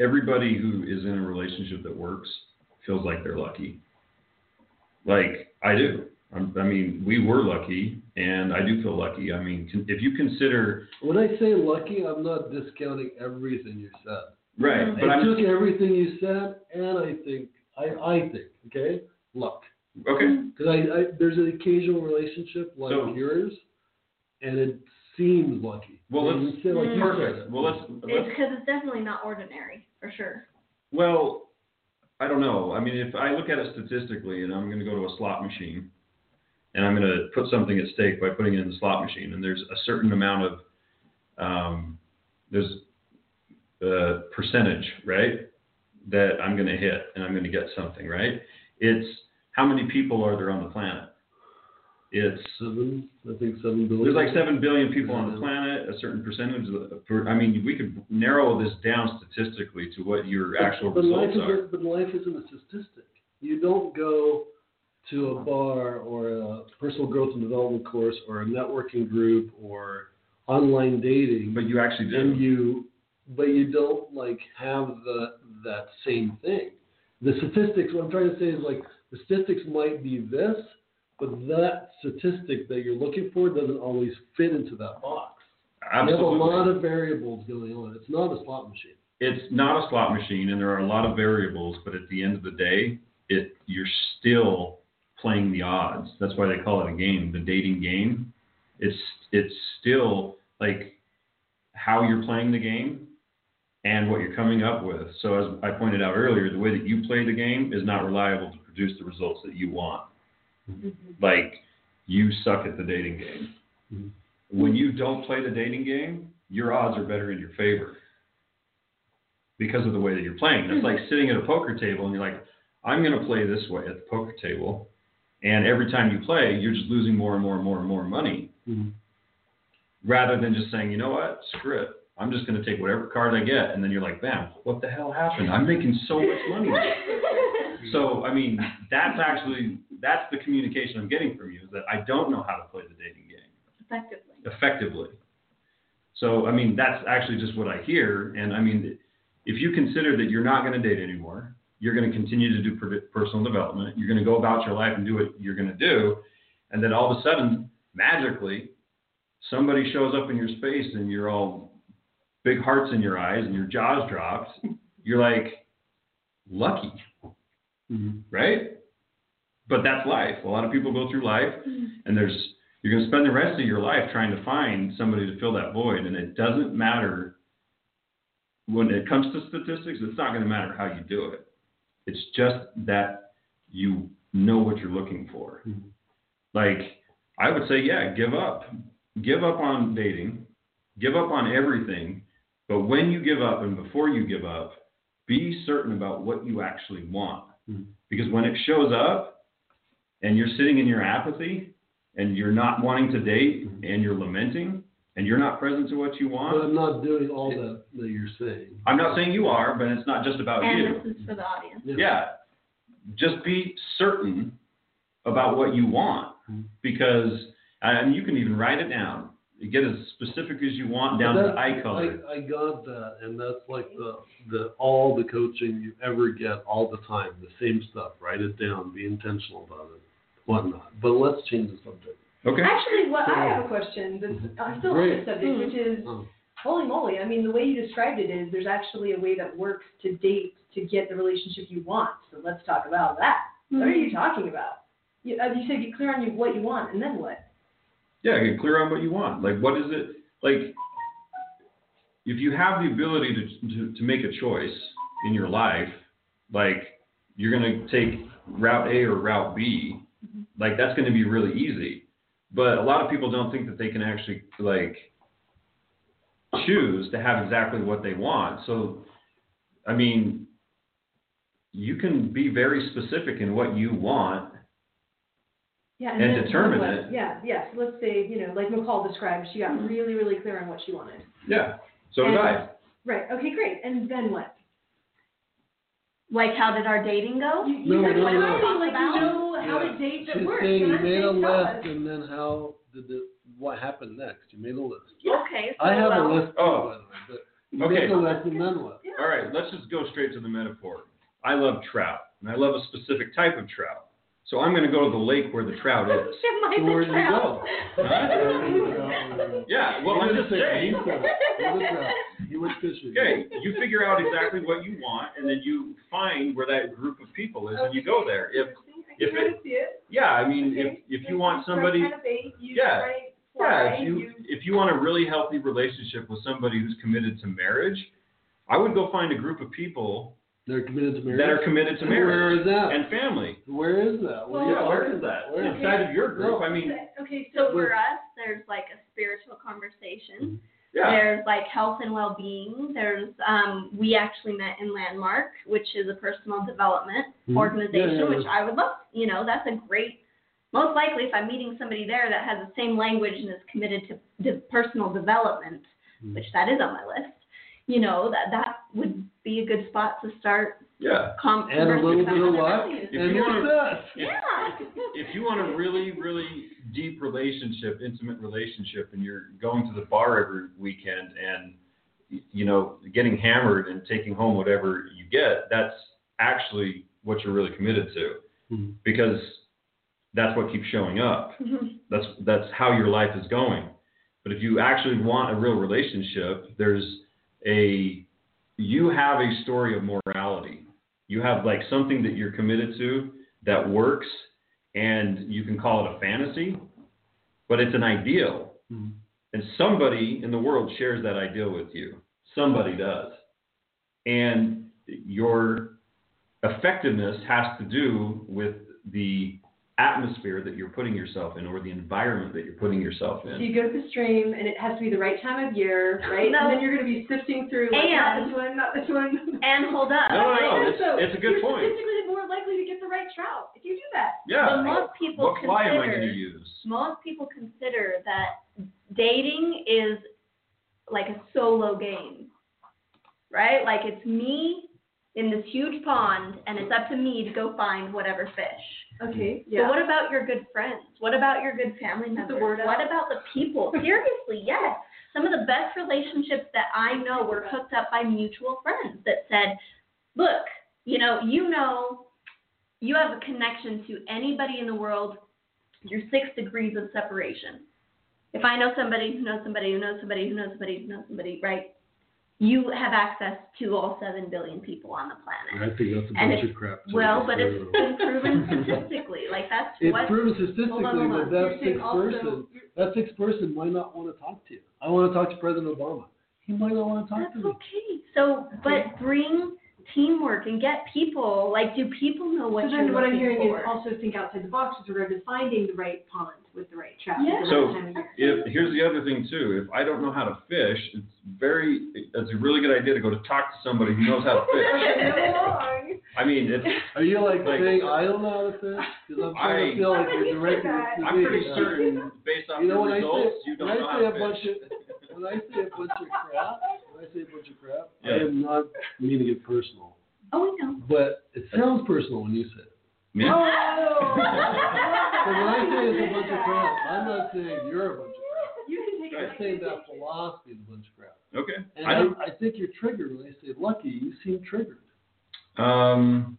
everybody who is in a relationship that works feels like they're lucky. Like I do. I'm, I mean, we were lucky, and I do feel lucky. I mean, if you consider When I say lucky, I'm not discounting everything you said. right, but I I'm took everything you said and I think, I, I think, okay, luck. okay. Because I, I, there's an occasional relationship like So- yours, and it seems lucky. Well, let's- you say, like you Perfect. said. Well, let's It's let's because it's definitely not ordinary, for sure. Well, I don't know. I mean, if I look at it statistically, and I'm going to go to a slot machine, and I'm going to put something at stake by putting it in the slot machine, and there's a certain amount of um, there's a percentage, right, that I'm going to hit, and I'm going to get something, right? It's how many people are there on the planet? It's Seven, I think seven billion. there's like seven billion people on the planet. A certain percentage. Of, for, I mean, we could narrow this down statistically to what your actual but life results are. isn't, but life isn't a statistic. You don't go to a bar or a personal growth and development course or a networking group or online dating, But you actually do. and you, but you don't like have the that same thing. The statistics. What I'm trying to say is like the statistics might be this, but that statistic that you're looking for doesn't always fit into that box. Absolutely. You have a lot of variables going on. It's not a slot machine. it's not a slot machine, and there are a lot of variables. But at the end of the day, it you're still playing the odds. That's why they call it a game, the dating game. It's it's still like how you're playing the game and what you're coming up with. So as I pointed out earlier, the way that you play the game is not reliable to produce the results that you want. Like you suck at the dating game. Mhm. When you don't play the dating game, your odds are better in your favor because of the way that you're playing. It's like sitting at a poker table and you're like, I'm going to play this way at the poker table. And every time you play, you're just losing more and more and more and more money rather than just saying, you know what, screw it. I'm just going to take whatever card I get. And then you're like, bam, what the hell happened? I'm making so much money. So, I mean, that's actually, that's the communication I'm getting from you is that I don't know how to play the dating game Effectively. effectively. So, I mean, that's actually just what I hear. And I mean, if you consider that you're not going to date anymore, you're going to continue to do personal development, you're going to go about your life and do what you're going to do, and then all of a sudden, magically, somebody shows up in your space and you're all big hearts in your eyes and your jaws dropped, you're like, lucky, right? But that's life. A lot of people go through life and there's you're going to spend the rest of your life trying to find somebody to fill that void and it doesn't matter when it comes to statistics it's not going to matter how you do it. It's just that you know what you're looking for. Mhm. like i would say yeah give up. Give up on dating. Give up on everything. But when you give up and before you give up be certain about what you actually want Hmm. Because when it shows up and you're sitting in your apathy and you're not wanting to date Hmm. and you're lamenting and you're not present to what you want. But I'm not doing all that that you're saying. I'm not saying you are, but it's not just about you. And this is for the audience. Yeah. Just be certain about what you want Hmm. because, and you can even write it down. You get as specific as you want down to That- eye color. I, I got that, and that's like the, the, all the coaching you ever get all the time, the same stuff. Write it down, be intentional about it, whatnot. But let's change the subject. Okay. Actually, what I have a question that's uh, still on Great. this subject, which is, Oh. holy moly, I mean, the way you described it is there's actually a way that works to date to get the relationship you want. So let's talk about that. What are you talking about? You, uh, you said get clear on you, what you want, and then what? Yeah, get clear on what you want. Like, what is it? Like, if you have the ability to, to, to make a choice in your life, like, you're going to take route A or route B, mm-hmm. like, that's going to be really easy. But a lot of people don't think that they can actually, like, choose to have exactly what they want. So, I mean, you can be very specific in what you want Yeah, And then determine it. Yeah, yes. Let's say, you know, like Michal described, she got Mhm. really, really clear on what she wanted. Yeah. So did And- I. Right. Okay, great. And then what? Like, how did our dating go? You, you No, said no, what no. happened, like Talk you know how Yeah. to date that She's works. saying and you I'm made a saying tell list, and then how did the, what happened next? You made a list. Okay, so I have a well, list too, Oh. by the way, but you Okay. make a list and then what? Yeah. All right, let's just go straight to the metaphor. I love trout, and I love a specific type of trout. So I'm going to go to the lake where the trout is. It might So be where do you trout. go? Yeah, well, I'm just say saying. you said it. What is that? You went fishing. Okay, you figure out exactly what you want, and then you find where that group of people is, and you go there. If if it- yeah, I mean, if if you want somebody, kind of bait, you Yeah. yeah, if you if you want a really healthy relationship with somebody who's committed to marriage, I would go find a group of people They're committed to marriage. that are committed to And Where marriage is that? and family. where is that? What are Yeah, where talking is that? about? Where? Inside of your group. I mean, okay, so so for us, there's like a spiritual conversation. yeah. There's like health and well-being. There's um, we actually met in Landmark, which is a personal development Mhm. organization, Yeah, yeah, which I would love. You know, that's a great. Most likely, if I'm meeting somebody there that has the same language and is committed to de- personal development, Mhm. which that is on my list, you know, that that would be a good spot to start. Yeah. Com- And a little bit of luck. values. If and you wanna- that? If, Yeah. if you want a really, really deep relationship, intimate relationship, and you're going to the bar every weekend and, you know, getting hammered and taking home whatever you get, that's actually what you're really committed to Mhm. because that's what keeps showing up. Mhm. That's that's how your life is going. But if you actually want a real relationship, there's a you have a story of morality. You have like something that you're committed to that works and you can call it a fantasy, but it's an ideal. Mhm. And somebody in the world shares that ideal with you. Somebody does. And your effectiveness has to do with the atmosphere that you're putting yourself in or the environment that you're putting yourself So in. you go to the stream, and it has to be the right time of year, right? No. And then you're going to be sifting through, like, not And- this one, not this one. And hold up. No, no, no, like, it's- So it's a good you're point. statistically more likely to get the right trout if you do that. Yeah. But most people What fly am I going to use? most people consider that dating is like a solo game, right? Like it's me in this huge pond, and it's up to me to go find whatever fish. Okay. Mm. But what about your good friends? What about your good family Get the members? word out. What about the people? Seriously, yes. Some of the best relationships that I know were hooked up by mutual friends that said, look, you know, you know, you have a connection to anybody in the world, you're six degrees of separation. If I know somebody who knows somebody who knows somebody who knows somebody who knows somebody, right? You have access to all seven billion people on the planet. I think that's a bunch of crap. too. Well, but it's been proven statistically. Like that's It's what proven Hold on, statistically, hold but on. that You're sixth person, that sixth person might not want to talk to you. I want to talk to President Obama. He might not want to talk That's to me. okay. So, but bring teamwork and get people. Like, do people know what So you're then what I'm hearing for? is also think outside the box with regard to finding the right pond with the right trout. Yeah. So, right time of year. If, here's the other thing too, if I don't know how to fish, it's very, it's a really good idea to go to talk to somebody who knows how to fish. I mean, it's, Are you like, Like- saying, I don't know how to fish? Because I'm trying I- to feel like I you're directing you to I'm me. pretty certain, based off You the know, when I say, results, you don't when I know how say a to bunch fish. of, when I say a bunch of crap, when I say a bunch of crap, I Yeah. am not meaning it personal. oh, we know. But it sounds personal when you say it. Yeah. So when I say it's a bunch of crap, I'm not saying you're a bunch of crap. You can take I'm saying that philosophy is a bunch of crap. Okay. And I don't, I, I think you're triggered when I say lucky. You seem triggered. um,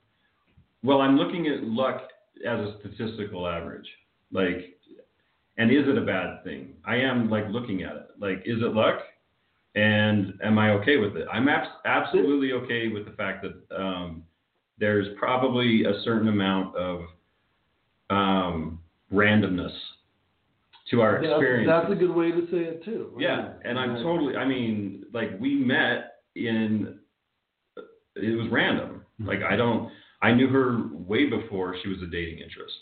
well, I'm looking at luck as a statistical average. Like, and is it a bad thing? I am like looking at it. Like, is it luck? And am I okay with it? I'm abs- absolutely okay with the fact that um, there's probably a certain amount of um, randomness to our That's- experience. That's a good way to say it too. right? Yeah, and I'm Right. totally. I mean, like we met in. It was random. Like I don't. I knew her way before she was a dating interest.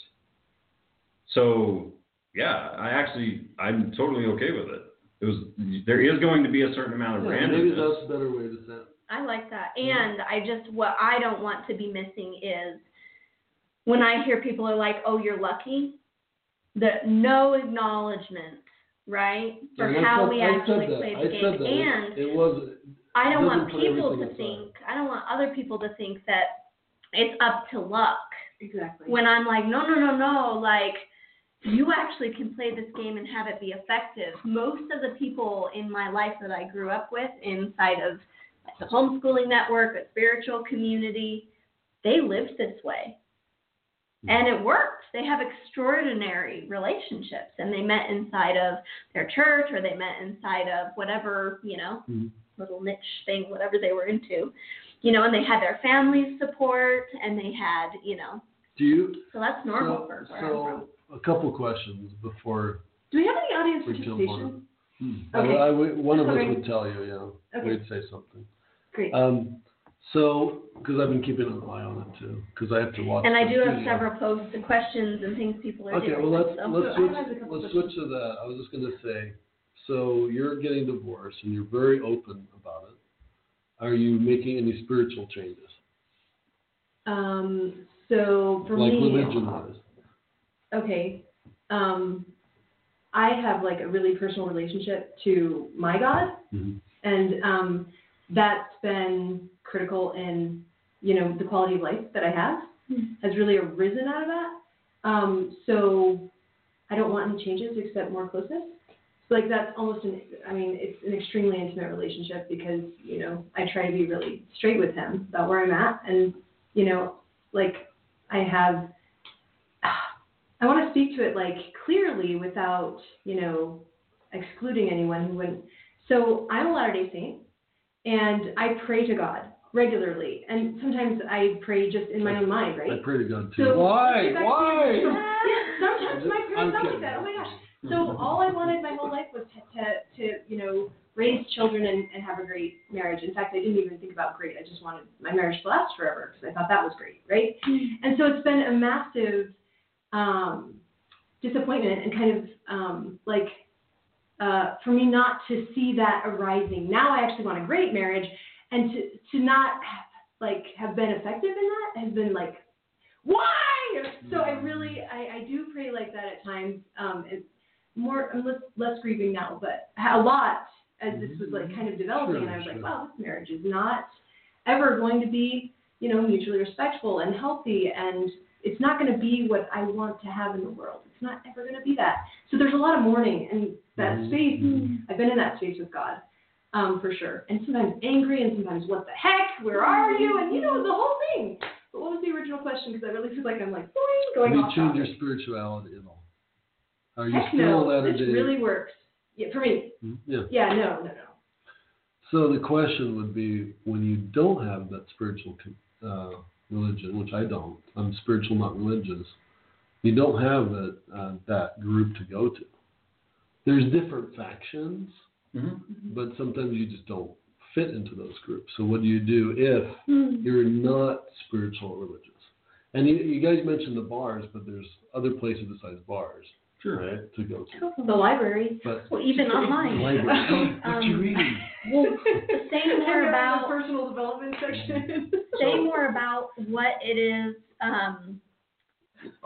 So yeah, I actually I'm totally okay with it. It was there is going to be a certain amount of Yeah, randomness. maybe that's a better way to say it. I like that. And I just, what I don't want to be missing is when I hear people are like, oh, you're lucky, that no acknowledgement, right, for And I how said- we I actually that. play I the said game. And It was, I don't want people to aside. think, I don't want other people to think that it's up to luck. Exactly. When I'm like, no, no, no, no, like, you actually can play this game and have it be effective. Most of the people in my life that I grew up with inside of the homeschooling network, a spiritual community, they lived this way. And it worked. They have extraordinary relationships and they met inside of their church or they met inside of whatever, you know, Mhm. little niche thing, whatever they were into. You know, and they had their family's support and they had, you know, do you? so that's normal so, for where I'm from. A couple questions before Do we have any audience we jump on participation? it. Okay. I, I one of us would tell you, yeah. Okay. We'd say something. Great. Um, so, because I've been keeping an eye on it too, because I have to watch. And I do have video. several posts and questions and things people are Okay, doing. well, let's, so. let's switch, have a couple let's switch to that. I was just gonna say, so you're getting divorced and you're very open about it. Are you making any spiritual changes? Um, so for Like me, religion wise? Okay, um, I have like a really personal relationship to my God, Mhm. and um, that's been critical in you know the quality of life that I have Hmm. has really arisen out of that. Um, so I don't want any changes except more closeness. So like that's almost an I mean it's an extremely intimate relationship because you know I try to be really straight with him about where I'm at and you know like I have I want to speak to it like clearly without you know excluding anyone who wouldn't. So I'm a Latter Day Saint and I pray to God regularly and sometimes I pray just in my own mind right. I pray to God too. So- Why? Yeah, Why? sometimes my I'm parents tell me kidding. that. Oh my gosh. So all I wanted my whole life was to, to, to you know, raise children and, and have a great marriage. In fact, I didn't even think about great. I just wanted my marriage to last forever because I thought that was great, right? Mm-hmm. And so it's been a massive um, disappointment and kind of um, like uh, for me not to see that arising. Now I actually want a great marriage, and to to not have, like have been effective in that has been like why? So I really I, I do pray like that at times. Um, it's more I'm less, less grieving now, but a lot as this was like kind of developing, and I was Sure, like, wow, this marriage is not ever going to be you know mutually respectful and healthy and it's not going to be what I want to have in the world. It's not ever going to be that. So there's a lot of mourning and that Mhm. space. Mhm. I've been in that space with God, um, for sure. And sometimes angry and sometimes what the heck? Where are you? And you know the whole thing. But what was the original question? Because I really feel like I'm like boing, going Have you off. changed your spirituality at all? Are you Heck still no, Latter this Day? really works. Yeah, for me. Hmm? Yeah. Yeah, no, no, no. So the question would be, when you don't have that spiritual uh, religion, which I don't, I'm spiritual, not religious. You don't have that uh, that group to go to. There's different factions, Mhm. but sometimes you just don't fit into those groups. So what do you do if Hmm. you're not spiritual or religious? And you, you guys mentioned the bars, but there's other places besides bars, right, to go to. The library. But Well, even online. library, what you Um, reading? Well, say more Check the about personal development section. say more about what it is. Um,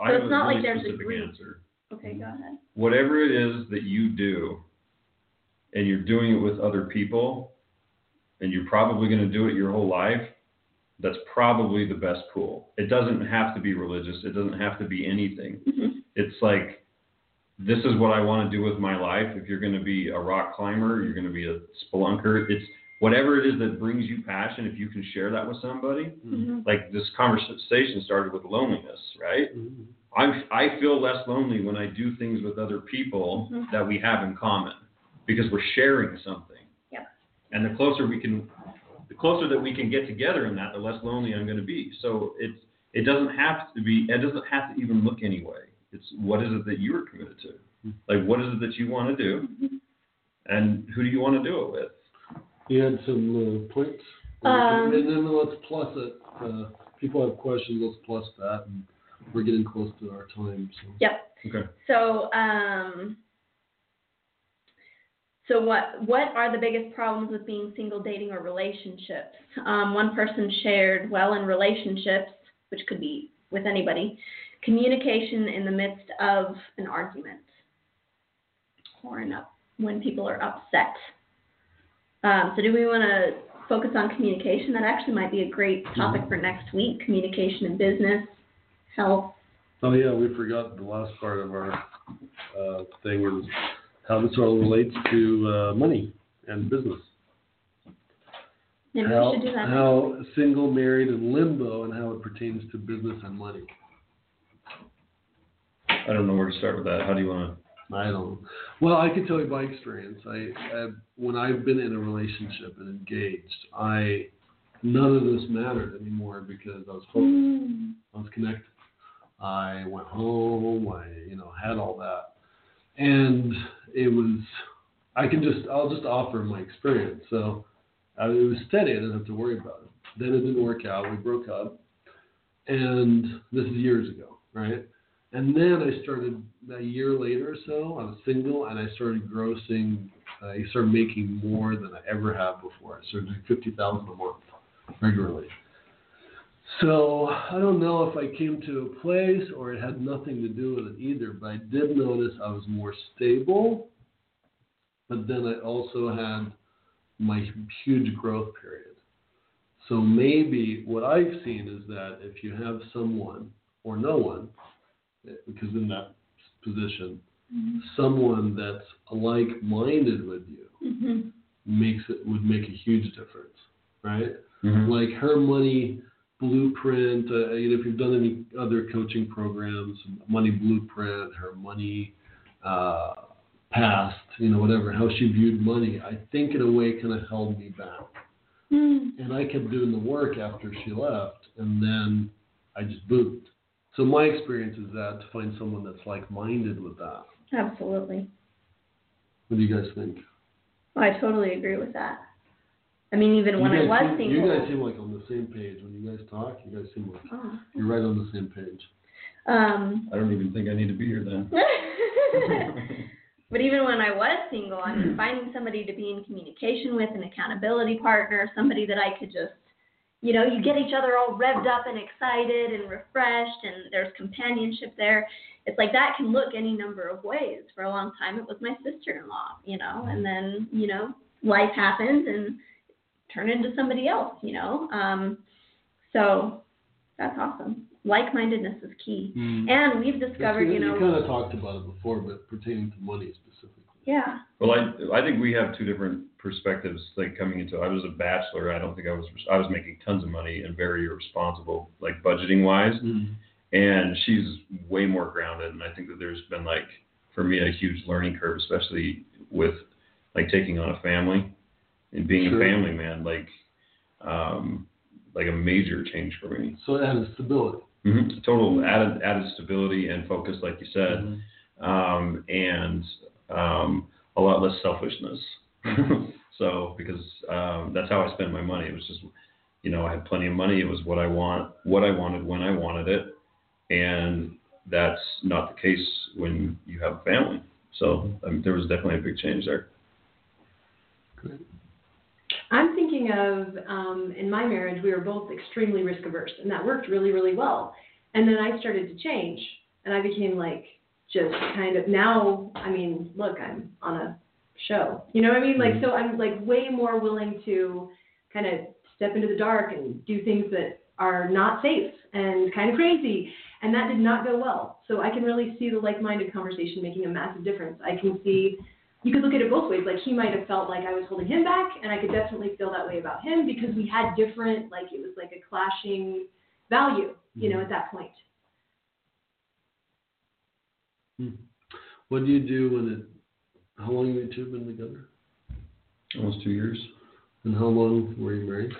I So have it's not a like really there's a specific group. answer. okay, go ahead. Whatever it is that you do, and you're doing it with other people, and you're probably going to do it your whole life, that's probably the best pool. It doesn't have to be religious. It doesn't have to be anything. Mhm. It's like, this is what I want to do with my life. If you're going to be a rock climber, you're going to be a spelunker. It's whatever it is that brings you passion. If you can share that with somebody, Mhm. like this conversation started with loneliness, right? Mhm. I'm, I feel less lonely when I do things with other people Mhm. that we have in common because we're sharing something. Yep. And the closer we can, the closer that we can get together in that, the less lonely I'm going to be. So it's, it doesn't have to be, it doesn't have to even look anyway. It's what is it that you are committed to? Like, what is it that you want to do? Mhm. And who do you want to do it with? You had some uh, points, Um, and then let's plus it. Uh, people have questions. Let's plus that, and we're getting close to our time. So. Yep. Okay. So, um, so what what are the biggest problems with being single, dating, or relationships? Um, one person shared, well, in relationships, which could be with anybody, communication in the midst of an argument or up, when people are upset. Um, so, do we want to focus on communication? That actually might be a great topic for next week. Communication in business, health. Oh yeah, we forgot the last part of our uh, thing was how this all relates to uh, money and business. Maybe how, we should do that. how single, married, and limbo, and how it pertains to business and money. I don't know where to start with that. How do you want to? I don't. Well, I can tell you by experience. I, I when I've been in a relationship and engaged, I none of this mattered anymore because I was focused. Mm. I was connected. I went home. I you know had all that, and it was. I can just I'll just offer my experience. So uh, it was steady. I didn't have to worry about it. Then it didn't work out. We broke up, and this is years ago, right? And then I started a year later or so. I was single, and I started grossing. Uh, I started making more than I ever have before. I started doing fifty thousand a month regularly. So I don't know if I came to a place or it had nothing to do with it either, but I did notice I was more stable. But then I also had my huge growth period. So maybe what I've seen is that if you have someone or no one, because in that position, Mhm. someone that's like-minded with you Mhm. makes it would make a huge difference, right? to? like her money blueprint. Uh, you know, if you've done any other coaching programs, money blueprint, her money uh, past, you know, whatever, how she viewed money. I think in a way kind of held me back, Mm. and I kept doing the work after she left, and then I just moved. So my experience is that to find someone that's like-minded with that. Absolutely. What do you guys think? I totally agree with that. I mean, even when you I guys was seem, single. You guys seem like on the same page when you guys talk. You guys seem like Oh. you're right on the same page. Um, I don't even think I need to be here then. but even when I was single, I mean, finding somebody to be in communication with, an accountability partner, somebody that I could just, you know, you get each other all revved up and excited and refreshed, and there's companionship there. It's like that can look any number of ways. For a long time, it was my sister-in-law, you know, and then, you know, life happens and turn into somebody else, you know. Um, so that's awesome. Like-mindedness is key. And we've discovered, you know, We kind of talked about it before, but pertaining to money specifically. Yeah. Well, I, I think we have two different perspectives, like coming into, I was a bachelor, I don't think I was, I was making tons of money and very irresponsible, like budgeting wise. And she's way more grounded. And I think that there's been like, for me, a huge learning curve, especially with like taking on a family and being Sure. a family man, like, um, like a major change for me. So it has stability. hmm Total added, added stability and focus, like you said Mm-hmm. um, and um, a lot less selfishness. So because um, that's how I spent my money. It was just, you know, I had plenty of money. It was what I want, what I wanted when I wanted it, and that's not the case when you have a family. So um, there was definitely a big change there. I'm thinking of um, in my marriage, we were both extremely risk averse, and that worked really, really well. And then I started to change, and I became like just kind of now. I mean, look, I'm on a show. You know what I mean? Like, mm-hmm. so I'm like way more willing to kind of step into the dark and do things that are not safe and kind of crazy. And that did not go well. So I can really see the like-minded conversation making a massive difference. I can see you could look at it both ways. Like he might have felt like I was holding him back, and I could definitely feel that way about him because we had different, like it was like a clashing value, you know, mm-hmm. at that point. What do you do when it? How long have you two been together? Almost two years. And how long were you married?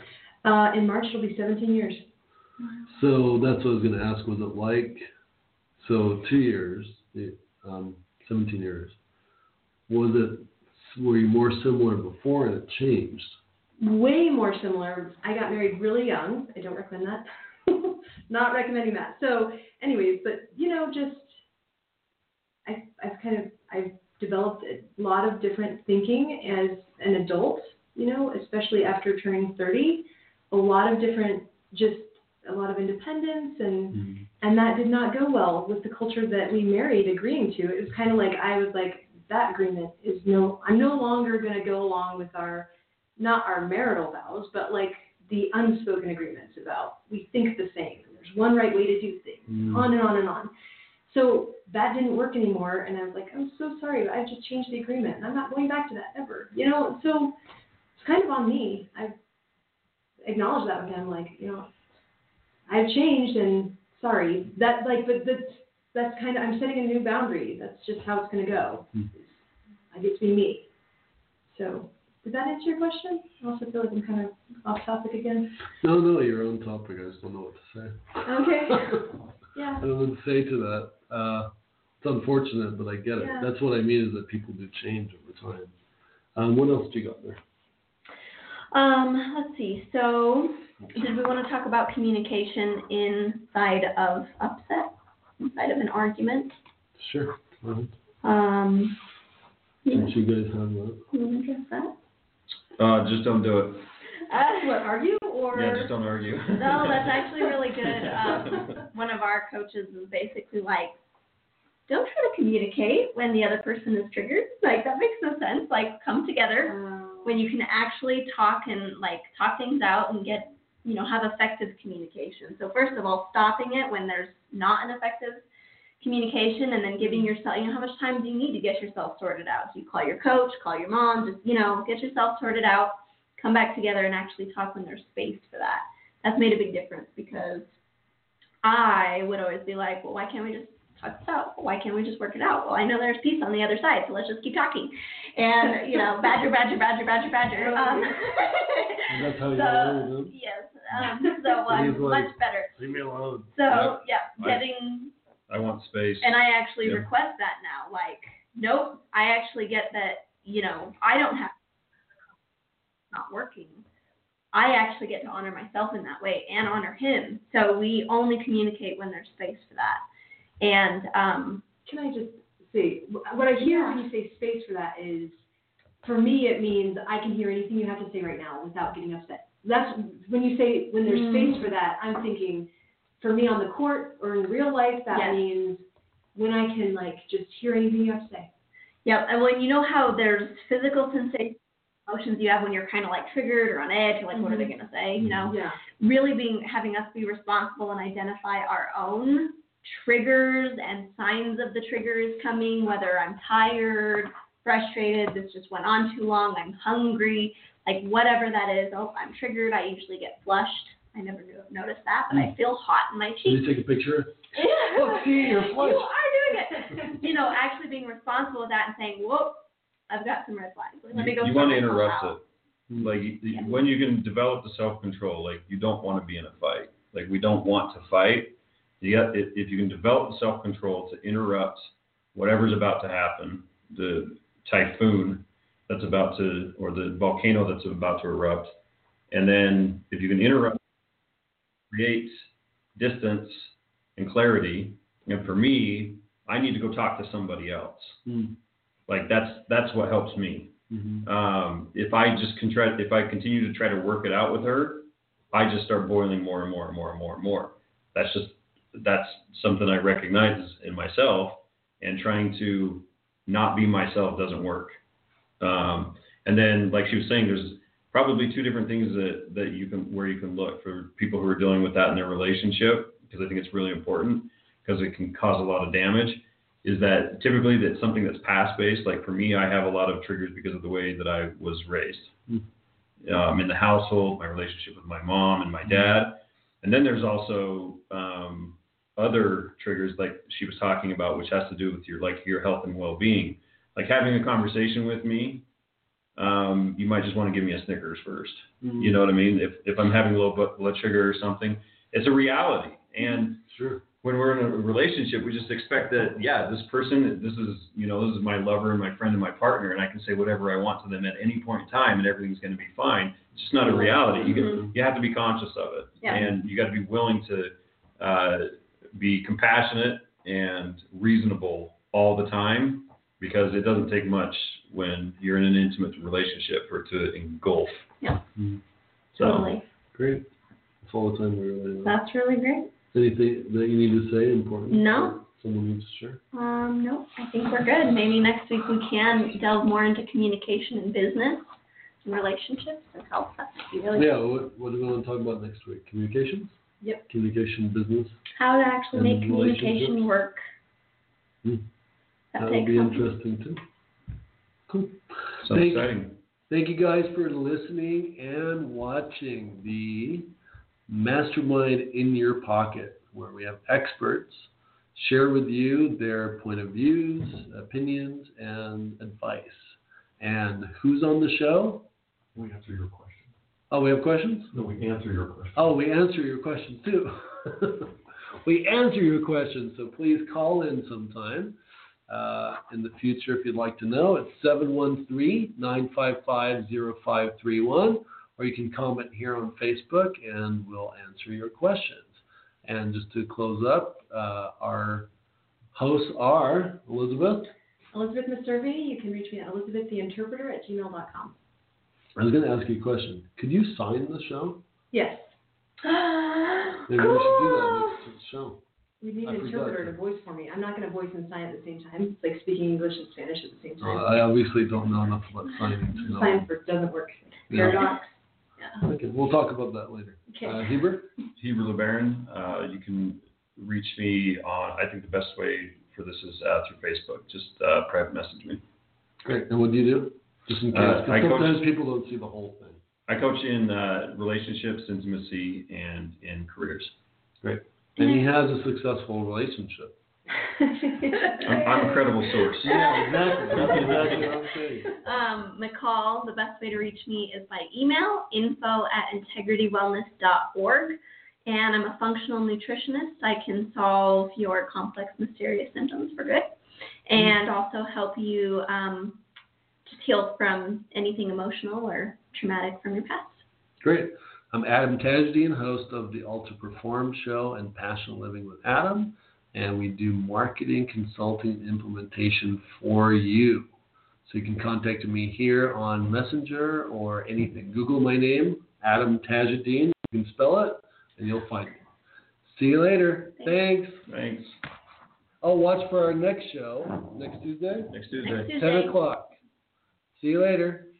Uh, in March, it'll be 17 years. So that's what I was going to ask. Was it like? So two years, um, seventeen years. Was it? Were you more similar before and it changed? Way more similar. I got married really young. I don't recommend that. Not recommending that. So, anyways, but you know, just I, I've kind of I've developed a lot of different thinking as an adult. You know, especially after turning 30, a lot of different just a lot of independence and and that did not go well with the culture that we married agreeing to. It was kind of like I was like that agreement is no I'm no longer going to go along with our not our marital vows, but like the unspoken agreements about we think the same. There's one right way to do things. Mm. On and on and on. So that didn't work anymore, and I was like, I'm so sorry, but I've just changed the agreement, and I'm not going back to that ever. You know, so it's kind of on me. I acknowledged that with him, like, you know, I've changed, and sorry. That like, but that's that's kind of I'm setting a new boundary. That's just how it's going to go. Hmm. I get to be me. So did that answer your question? I also feel like I'm kind of off topic again. No, no, you're on topic. I just don't know what to say. Okay. Yeah. I don't know what to say to that. Uh, it's unfortunate, but I get it. Yeah. That's what I mean is that people do change over time. Um, what else do you got there? Um, let's see. So, did we want to talk about communication inside of upset, inside of an argument? Sure. Well, Um, you Since you guys have that. want to address that? Uh, just don't do it. Uh, What argue or? Yeah, just don't argue. No, that's actually really good. Um, one of our coaches is basically like, don't try to communicate when the other person is triggered. Like that makes no sense. Like come together Um, when you can actually talk and like talk things out and get you know have effective communication. So first of all, stopping it when there's not an effective communication, and then giving yourself you know how much time do you need to get yourself sorted out? So you call your coach, call your mom, just you know get yourself sorted out, come back together and actually talk when there's space for that. That's made a big difference because I would always be like, well, why can't we just talk this out? Why can't we just work it out? Well, I know there's peace on the other side, so let's just keep talking. And you know, badger, badger, badger, badger, badger. Um, And that's how you so roll with yes, um, so I'm like- much better. Leave me alone. So yeah, I- getting I want space. and I actually Yeah. request that now. Like, nope, I actually get that. You know, I don't have not working. I actually get to honor myself in that way and honor him. So we only communicate when there's space for that. And um, Can I just say, what I hear when you say space for that is, for me, it means I can hear anything you have to say right now without getting upset. That's when you say when there's Mm. space for that. I'm thinking, for me on the court or in real life, that Yes. means when I can like just hear anything you have to say. Yep, and when you know how there's physical sensations, emotions you have when you're kind of like triggered or on edge, or like what are they gonna say, you know? Yeah. Really being having us be responsible and identify our own triggers and signs of the triggers coming, whether I'm tired, frustrated, this just went on too long, I'm hungry, like whatever that is. Oh, I'm triggered. I usually get flushed. I never knew, noticed that, but I hmm. feel hot in my cheeks. you take a picture? Yeah. Look, see, you're flushed. You are doing it. you know, actually being responsible with that and saying, "Whoa, I've got some red flags. Let me go." you want to interrupt out." it. Like Yeah. when you can develop the self control, like you don't want to be in a fight. Like we don't want to fight. Got if, if you can develop the self control to interrupt whatever's about to happen, the typhoon that's about to, or the volcano that's about to erupt. And then if you can interrupt, create distance and clarity. And for me, I need to go talk to somebody else. Mm. Like that's that's what helps me. Mhm. Um, if I just can try, if I continue to try to work it out with her, I just start boiling more and more and more and more and more. That's just that's something I recognize in myself, and trying to not be myself doesn't work. Um, and then, like she was saying, there's probably two different things that that you can where you can look for people who are dealing with that in their relationship because I think it's really important because it can cause a lot of damage is that typically that's something that's past based. Like for me, I have a lot of triggers because of the way that I was raised. Um, in the household, my relationship with my mom and my dad. And then there's also um, other triggers like she was talking about, which has to do with your like your health and well being. Like having a conversation with me, um, you might just want to give me a Snickers first. You know what I mean? If if I'm having a low blood sugar or something, it's a reality. And Sure. when we're in a relationship, we just expect that, yeah, this person, this is, you know, this is my lover and my friend and my partner, and I can say whatever I want to them at any point in time, and everything's going to be fine. It's just not a reality. You can, you have to be conscious of it, Yeah. and you got to be willing to uh, be compassionate and reasonable all the time, because it doesn't take much when you're in an intimate relationship for it to engulf. Yeah. Mhm. So, Totally. Great. That's all the time we really have. That's really great. Anything that you need to say important? No. Someone needs to share? Um, no, I think we're good. Maybe next week we can delve more into communication and business and relationships and health. That would be really Yeah, what, what do we want to talk about next week? Communications? Yep. Communication business? how to actually make communication relationships? work. Hmm. That That'll takes be something. interesting too. Cool. so Thank- exciting. Thank you guys for listening and watching the Mastermind in Your Pocket, where we have experts share with you their point of views, opinions, and advice. And who's on the show? We answer your question. Oh, we have questions? No, we answer your question. Oh, we answer your questions too. we answer your questions, so please call in sometime uh, in the future if you'd like to know. It's 713-955-0531, or you can comment here on Facebook and we'll answer your questions. And just to close up, uh, our hosts are Elizabeth. Elizabeth Meservy, you can reach me at elizabeththeinterpreter at gmail.com. I was going to ask you a question. Could you sign the show? Yes. Maybe we should do that next show. We need an interpreter to. to voice for me. I'm not going to voice and sign at the same time. It's like speaking English and Spanish at the same Uh, time. I obviously don't know enough about signing to know. Sign for doesn't work. Yeah. Paradox. Okay, we'll talk about that later. Okay. Uh, Heber? Heber Lebron. Uh, you can reach me on, I think the best way for this is uh, through Facebook. Just uh, private message me. Great. And what do you do? Just in case. Uh, 'cause I coach- sometimes people don't see the whole thing. I coach in uh, relationships, intimacy, and in careers. Great. And he has a successful relationship. I'm, I'm a credible source. Yeah, exactly. That's exactly what I'm saying. Um, Michal, the best way to reach me is by email, info at integritywellness.org. And I'm a functional nutritionist. I can solve your complex, mysterious symptoms for good and also help you um, just heal from anything emotional or traumatic from your past. Great. I'm Adam Tajdian, host of the Alter Perform Show and Passion Living with Adam. And we do marketing, consulting, implementation for you. So you can contact me here on Messenger or anything. Google my name, Adam Tajideen. You can spell it, and you'll find me. See you later. Thanks. Thanks. Oh, watch for our next show next Tuesday, Next Tuesday. Next 10 o'clock. See you later.